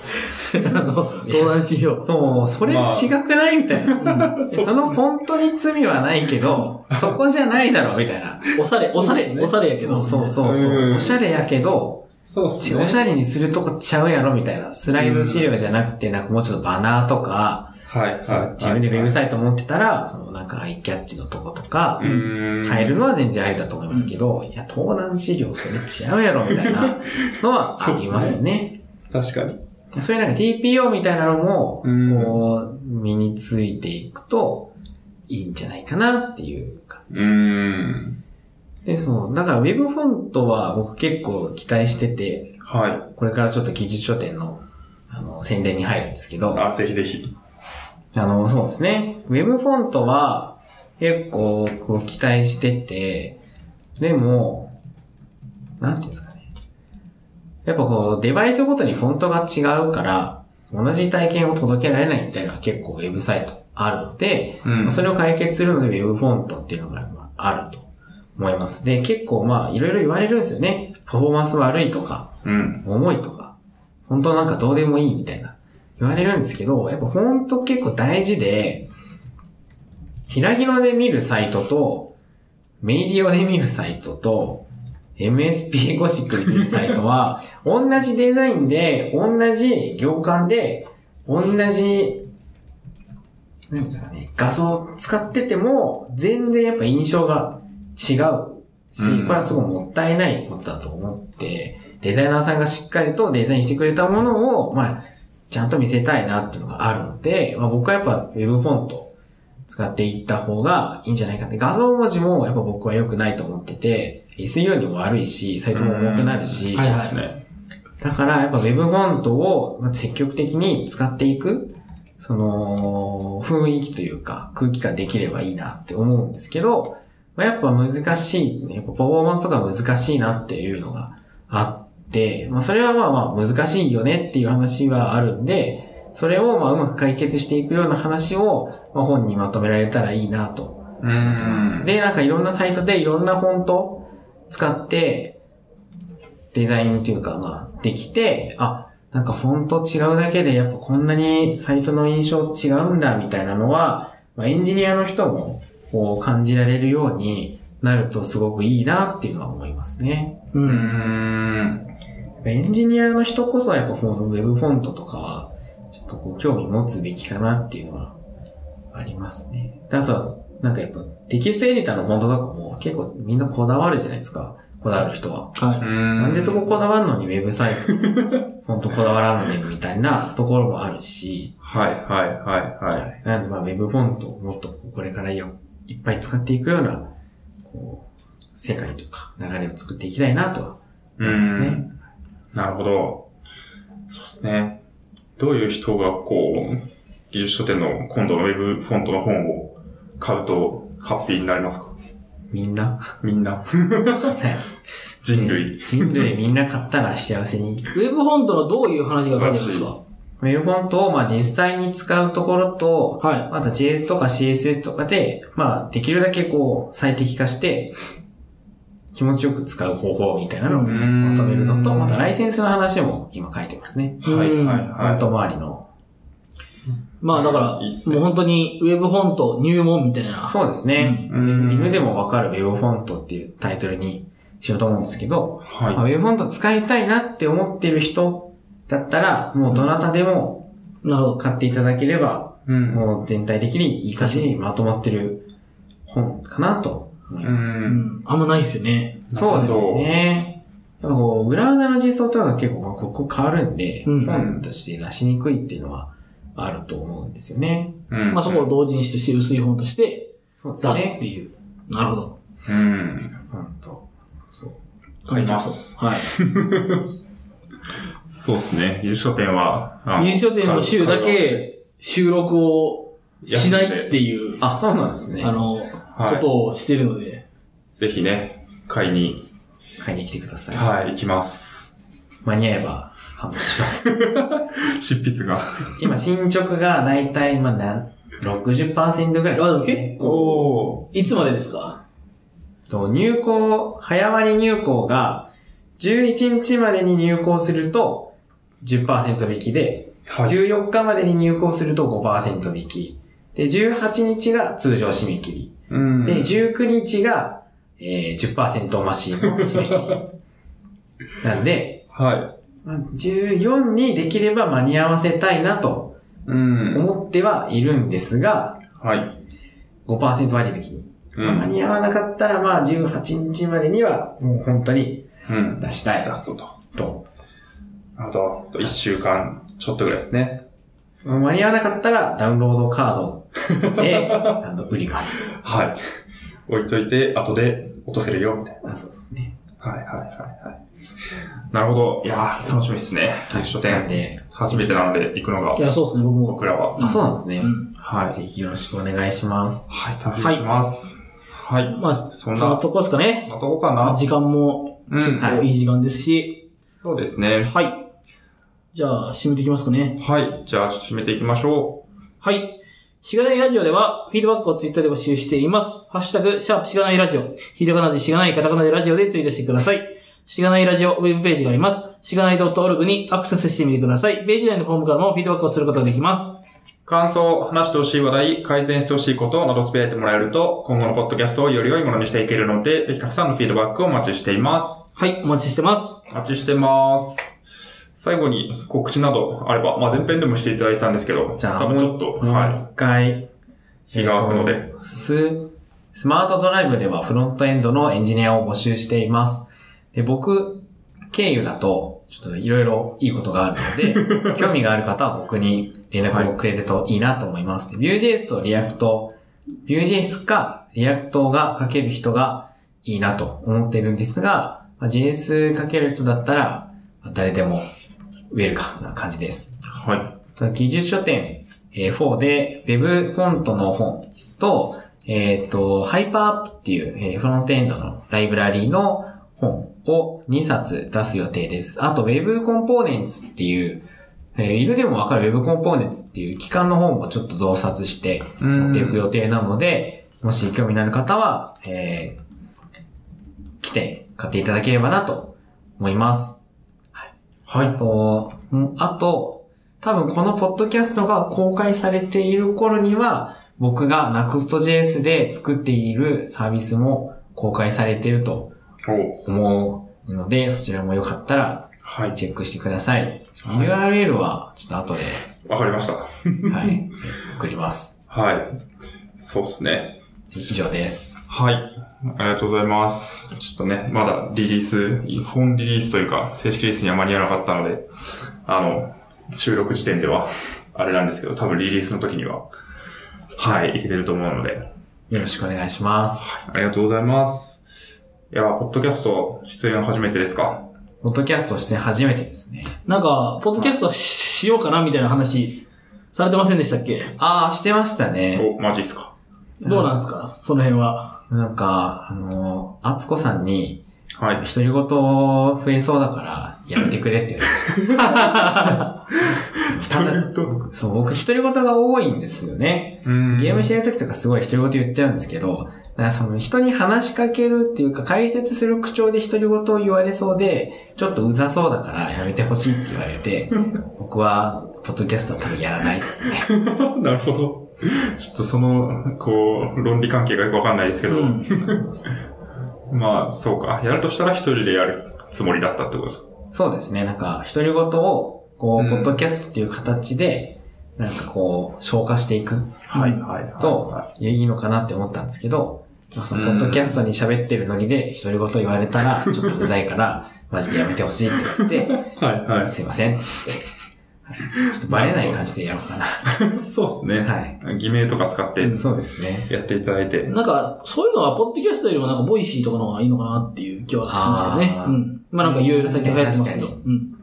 あの、登壇資料。そう、それ違くないみたいな。そのフォントに罪はないけど、そこじゃないだろ、みたいな。おしゃれ、おしゃれ、おしゃれやけど。そうそうそうう。んおしゃれやけど、そうっちおしゃれにするとこちゃうやろ、みたいな。スライド資料じゃなくて、なんかもうちょっとバナーとか、はい。はい。自分でウェブイサイト持ってたら、そのなんかアイキャッチのとことか。変えるのは全然ありだと思いますけど、いや、登壇資料それ違うやろ、みたいなのは [LAUGHS] ありますね。確かに。そういうなんか TPO みたいなのも、うんこう、身についていくと、いいんじゃないかなっていうか。うーん。で、そう、だから Web フォントは僕結構期待してて、はい。これからちょっと技術書店の、あの、宣伝に入るんですけど、あ、ぜひぜひ。あの、そうですね。Web フォントは結構こう期待してて、でも、なんていうんですかね。やっぱこう、デバイスごとにフォントが違うから、同じ体験を届けられないみたいなのが結構ウェブサイトあるので、うんまあそれを解決するので Web フォントっていうのがまああると思います。で、結構まあいろいろ言われるんですよね。パフォーマンス悪いとか、うん。重いとか、本当なんかどうでもいいみたいな言われるんですけど、やっぱフォント結構大事で、ひらぎので見るサイトと、メイディオで見るサイトと、MSP ゴシックで見るサイトは、[LAUGHS] 同じデザインで、同じ行間で、同じ、なんですかね、画像を使ってても、全然やっぱ印象が違うし、うん。これはすごいもったいないことだと思って、デザイナーさんがしっかりとデザインしてくれたものを、まあ、ちゃんと見せたいなっていうのがあるので、まあ僕はやっぱ Web フォント使っていった方がいいんじゃないかって。画像文字もやっぱ僕は良くないと思ってて、SEO にも悪いし、サイトも重くなるし、はいはい。だからやっぱ Web フォントをまあ積極的に使っていく、その、雰囲気というか空気感できればいいなって思うんですけど、まあ、やっぱ難しい、ね、やっぱパフォーマンスとか難しいなっていうのがあって、まあそれはまあまあ難しいよねっていう話はあるんで、それをまあうまく解決していくような話を、まあ、本にまとめられたらいいなとうーん。で、なんかいろんなサイトでいろんなフォント使って、デザインというか、まあ、できて、あ、なんかフォント違うだけでやっぱこんなにサイトの印象違うんだみたいなのは、まあ、エンジニアの人もこう感じられるようになるとすごくいいなっていうのは思いますね。う。うんん。エンジニアの人こそやっぱこのウェブフォントとかは、ちょっとこう興味持つべきかなっていうのはありますね。であとは、なんかやっぱテキストエディターのフォントとかも結構みんなこだわるじゃないですか。こだわる人は。はい。ななんでそここだわるのにウェブサイト、フォントこだわらんのねみたいなところもあるし、はい、はい、はい、はい。なのでまあウェブフォントをもっとこれからよいっぱい使っていくような、こう、世界というか流れを作っていきたいなとは思いますね。なるほど。そうですね。どういう人がこう、技術書店の今度のウェブフォントの本を買うとハッピーになりますか？みんな、みんな。人類。人類みんな買ったら幸せに。ウェブフォントのどういう話が書いてあるんですか？ウェブフォントをまあ実際に使うところと、はい。また JS とか CSS とかで、まあできるだけこう最適化して、気持ちよく使う方法みたいなのをまとめるのと、またライセンスの話も今書いてますね。はい、はい、うんフォン周りの。まあだから、いいっすねもう本当にウェブフォント入門みたいな。そうですね。うん犬でもわかるウェブフォントっていうタイトルにしようと思うんですけど、い。まあ、ウはい。ェブフォント使いたいなって思ってる人だったら、もうどなたでもなるほど。買っていただければ、うん。もう全体的にいい感じにまとまってる本かなと思います。うんん。あんまないですよね。そうですね。やっぱこう、ブラウザの実装とかが結構、まあ、ここ変わるんで、うん本として出しにくいっていうのはあると思うんですよね。うん。まあそこを同時にして薄い本としてそう出すっていう。なるほど。うん。本当そう。買います。はい。[LAUGHS] そうですね。優勝店は、優勝店の週だ、け収録をしないっていう、あ、そうなんですね。あの、はいことをしてるので。ぜひね、買いに、買いに来てください。はい、行きます。間に合えば販売します。[LAUGHS] 執筆が。今、進捗がだいたい、まあ、なん60%ぐらいあ、でも結構、おいつまでですか？と入校、早割入校が、11日までに入校すると10%引きで、はい。14日までに入校すると5%引き。で、18日が通常締め切り。うんで、19日が、えー、10%増しの締め切り。[LAUGHS] なんで、はまあ14にできれば間に合わせたいなと。思ってはいるんですが、はい。5%割引に。うまあ間ん。に合わなかったら、まあ18日までには、もう本当にうん。出したい出すと。と。あと、あと1週間ちょっとぐらいですね。まあ間に合わなかったら、ダウンロードカードで、[LAUGHS] あの、売ります。はい。置いといて、後で落とせるよ、みたいあそうですね。な。はい、はい、はい、はい。なるほど。いやー、楽しみですね。技術書店。なんで、初めてなので行くのがい、や、そうですね、僕も。僕らは。あ、そうなんですね。うんはい。ぜひよろしくお願いします。はい、楽しみにします。はい。まあ、そんな、とこですかね。まとこかな時間も結うん。構いい時間ですし。そうですね。はい。じゃあ、締めていきますかね。はい。じゃあ、締めていきましょはい。しがないラジオでは、フィードバックをツイッターで募集しています。ハッシュタグ、シャープしがないラジオ。ひらがなでしがない、カタカナでラジオでツイートしてください。しがないラジオウェブページがあります。しがない .org にアクセスしてみてください。ページ内のフォームからもフィードバックをすることができます。う。感想、話してほしい話題、改善してほしいことなどつぶやいてもらえると、今後のポッドキャストをより良いものにしていけるので、ぜひたくさんのフィードバックをお待ちしています。はい、お待ちしてます。お待ちしてます。最後に告知などあれば、まあ前編でもしていただいたんですけど、じゃあ多分ちょっと、もうは一回、い。日が空くので。ス、スマートドライブではフロントエンドのエンジニアを募集しています。で、僕、経由だと、ちょっといろいろいいことがあるので、[LAUGHS] 興味がある方は僕に連絡をくれるといいなと思います。で Vue.js と React、Vue.js か React が書ける人がいいなと思ってるんですが、まあ JS 書ける人だったら、まあ誰でもウェルカムな感じです。はい。技術書典えー4で Web フォントの本と、えっ、と、 Hyperapp っていう、えーフロントエンドのライブラリーの本を2冊出す予定です。あと Web コンポーネンツっていう、えー、いるでもわかる Web コンポーネンツっていう機関の本もちょっと増刷して持っていく予定なので、もし興味のある方は、えー来て買っていただければなと思います。はいあ。と、んあと、多分このポッドキャストが公開されている頃には、僕が Next.js で作っているサービスも公開されているとお思うので、そちらもよかったらはい。チェックしてください。はい URL はちょっと後で、わかりました。はい、送ります。はい。そうですね。以上です。はい。ありがとうございます。ちょっとね、まだリリース、本リリースというか、正式リリースには間に合わなかったので、あの、収録時点では、あれなんですけど、多分リリースの時には、はい、いけてると思うので、よろしくお願いします。ありがとうございます。いや、ポッドキャスト出演初めてですか？ポッドキャストして初めてですね。なんか、ポッドキャストしようかなみたいな話、されてませんでしたっけ？ああ、してましたね。お、マジっすか？どうなんですか？その辺は。なんか、あの、あつこさんに、はい。独り言増えそうだから、やめてくれって言われました。[LAUGHS] ただと、そう、僕、独り言が多いんですよね。うんゲームしてる時とかすごい独り言言っちゃうんですけど、その人に話しかけるっていうか解説する口調で独り言を言われそうで、ちょっとうざそうだからやめてほしいって言われて、僕は、ポッドキャストは多分やらないですね。[LAUGHS] なるほど。[LAUGHS] ちょっとその、こう、論理関係がよくわかんないですけど、うん。[LAUGHS] まあ、そうか。やるとしたら一人でやるつもりだったってことですか？そうですね。なんか、独り言を、こう、うんポッドキャストっていう形で、なんかこう、消化していくはい、はい、と、いいのかなって思ったんですけど、まあ、その、ポッドキャストに喋ってるノリで、独り言言われたら、ちょっとうざいから、マジでやめてほしいって言って、[LAUGHS] はい、はすいません、つって。はいちょっとバレない感じでやろうかな。い。[LAUGHS] そうですね。はい。偽名とか使ってそうですね。やっていただいて。なんか、そういうのは、ポッドキャストよりもなんか、 Voicy とかの方がいいのかなっていう気はしますけどね。うん。まあなんか、いろいろ最近流行ってますけど。確うん。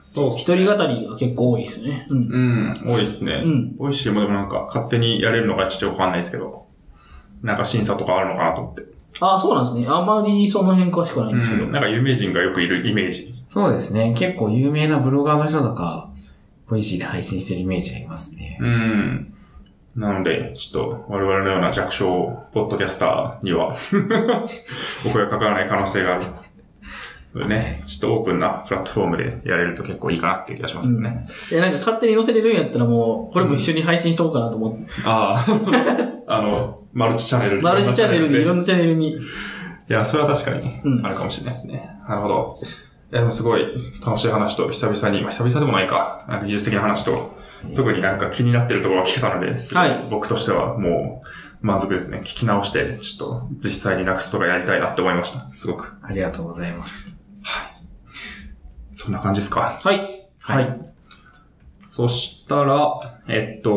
そう一人語りが結構多いですね。うん。うん、多いですね。うん美味しいもでもなんか勝手にやれるのかちょっとよくわかんないですけど、なんか審査とかあるのかなと思って。ああ、そうなんですね。あんまりその辺詳しくはないんですけど。うん、なんか有名人がよくいるイメージ。そうですね。結構有名なブロガーの人とか、 Voicy で配信してるイメージありますね。うん。なので、ちょっと我々のような弱小ポッドキャスターには [LAUGHS] お声がかからない可能性がある。ね、ちょっとオープンなプラットフォームでやれると結構いいかなっていう気がしますよね。いや、なんか勝手に載せれるんやったらもう、これも一緒に配信しとこうかなと思って。ああ、[LAUGHS] あの、マルチチャンネルにマルチチャンネルに、いろんなチャンネルに。いや、それは確かにうん、あるかもしれないですね。なるほど。いや、でもすごい楽しい話と久々に、まあ久々でもないか、なんか技術的な話と、特になんか気になってるところが聞けたので、はい僕としてはもう満足ですね。聞き直して、ちょっと実際になくすとかやりたいなって思いました。すごく。ありがとうございます。そんな感じですか？はい。はい。そしたら、えっと、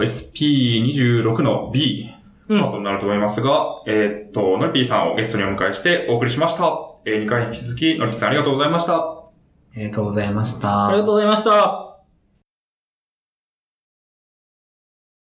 SP26 の B うんパートになると思いますが、えっと、のりぴーさんをゲストにお迎えしてお送りしました。えー、2回に引き続き、のりぴーさんありがとうございました。ありがとうございました。ありがとうございました。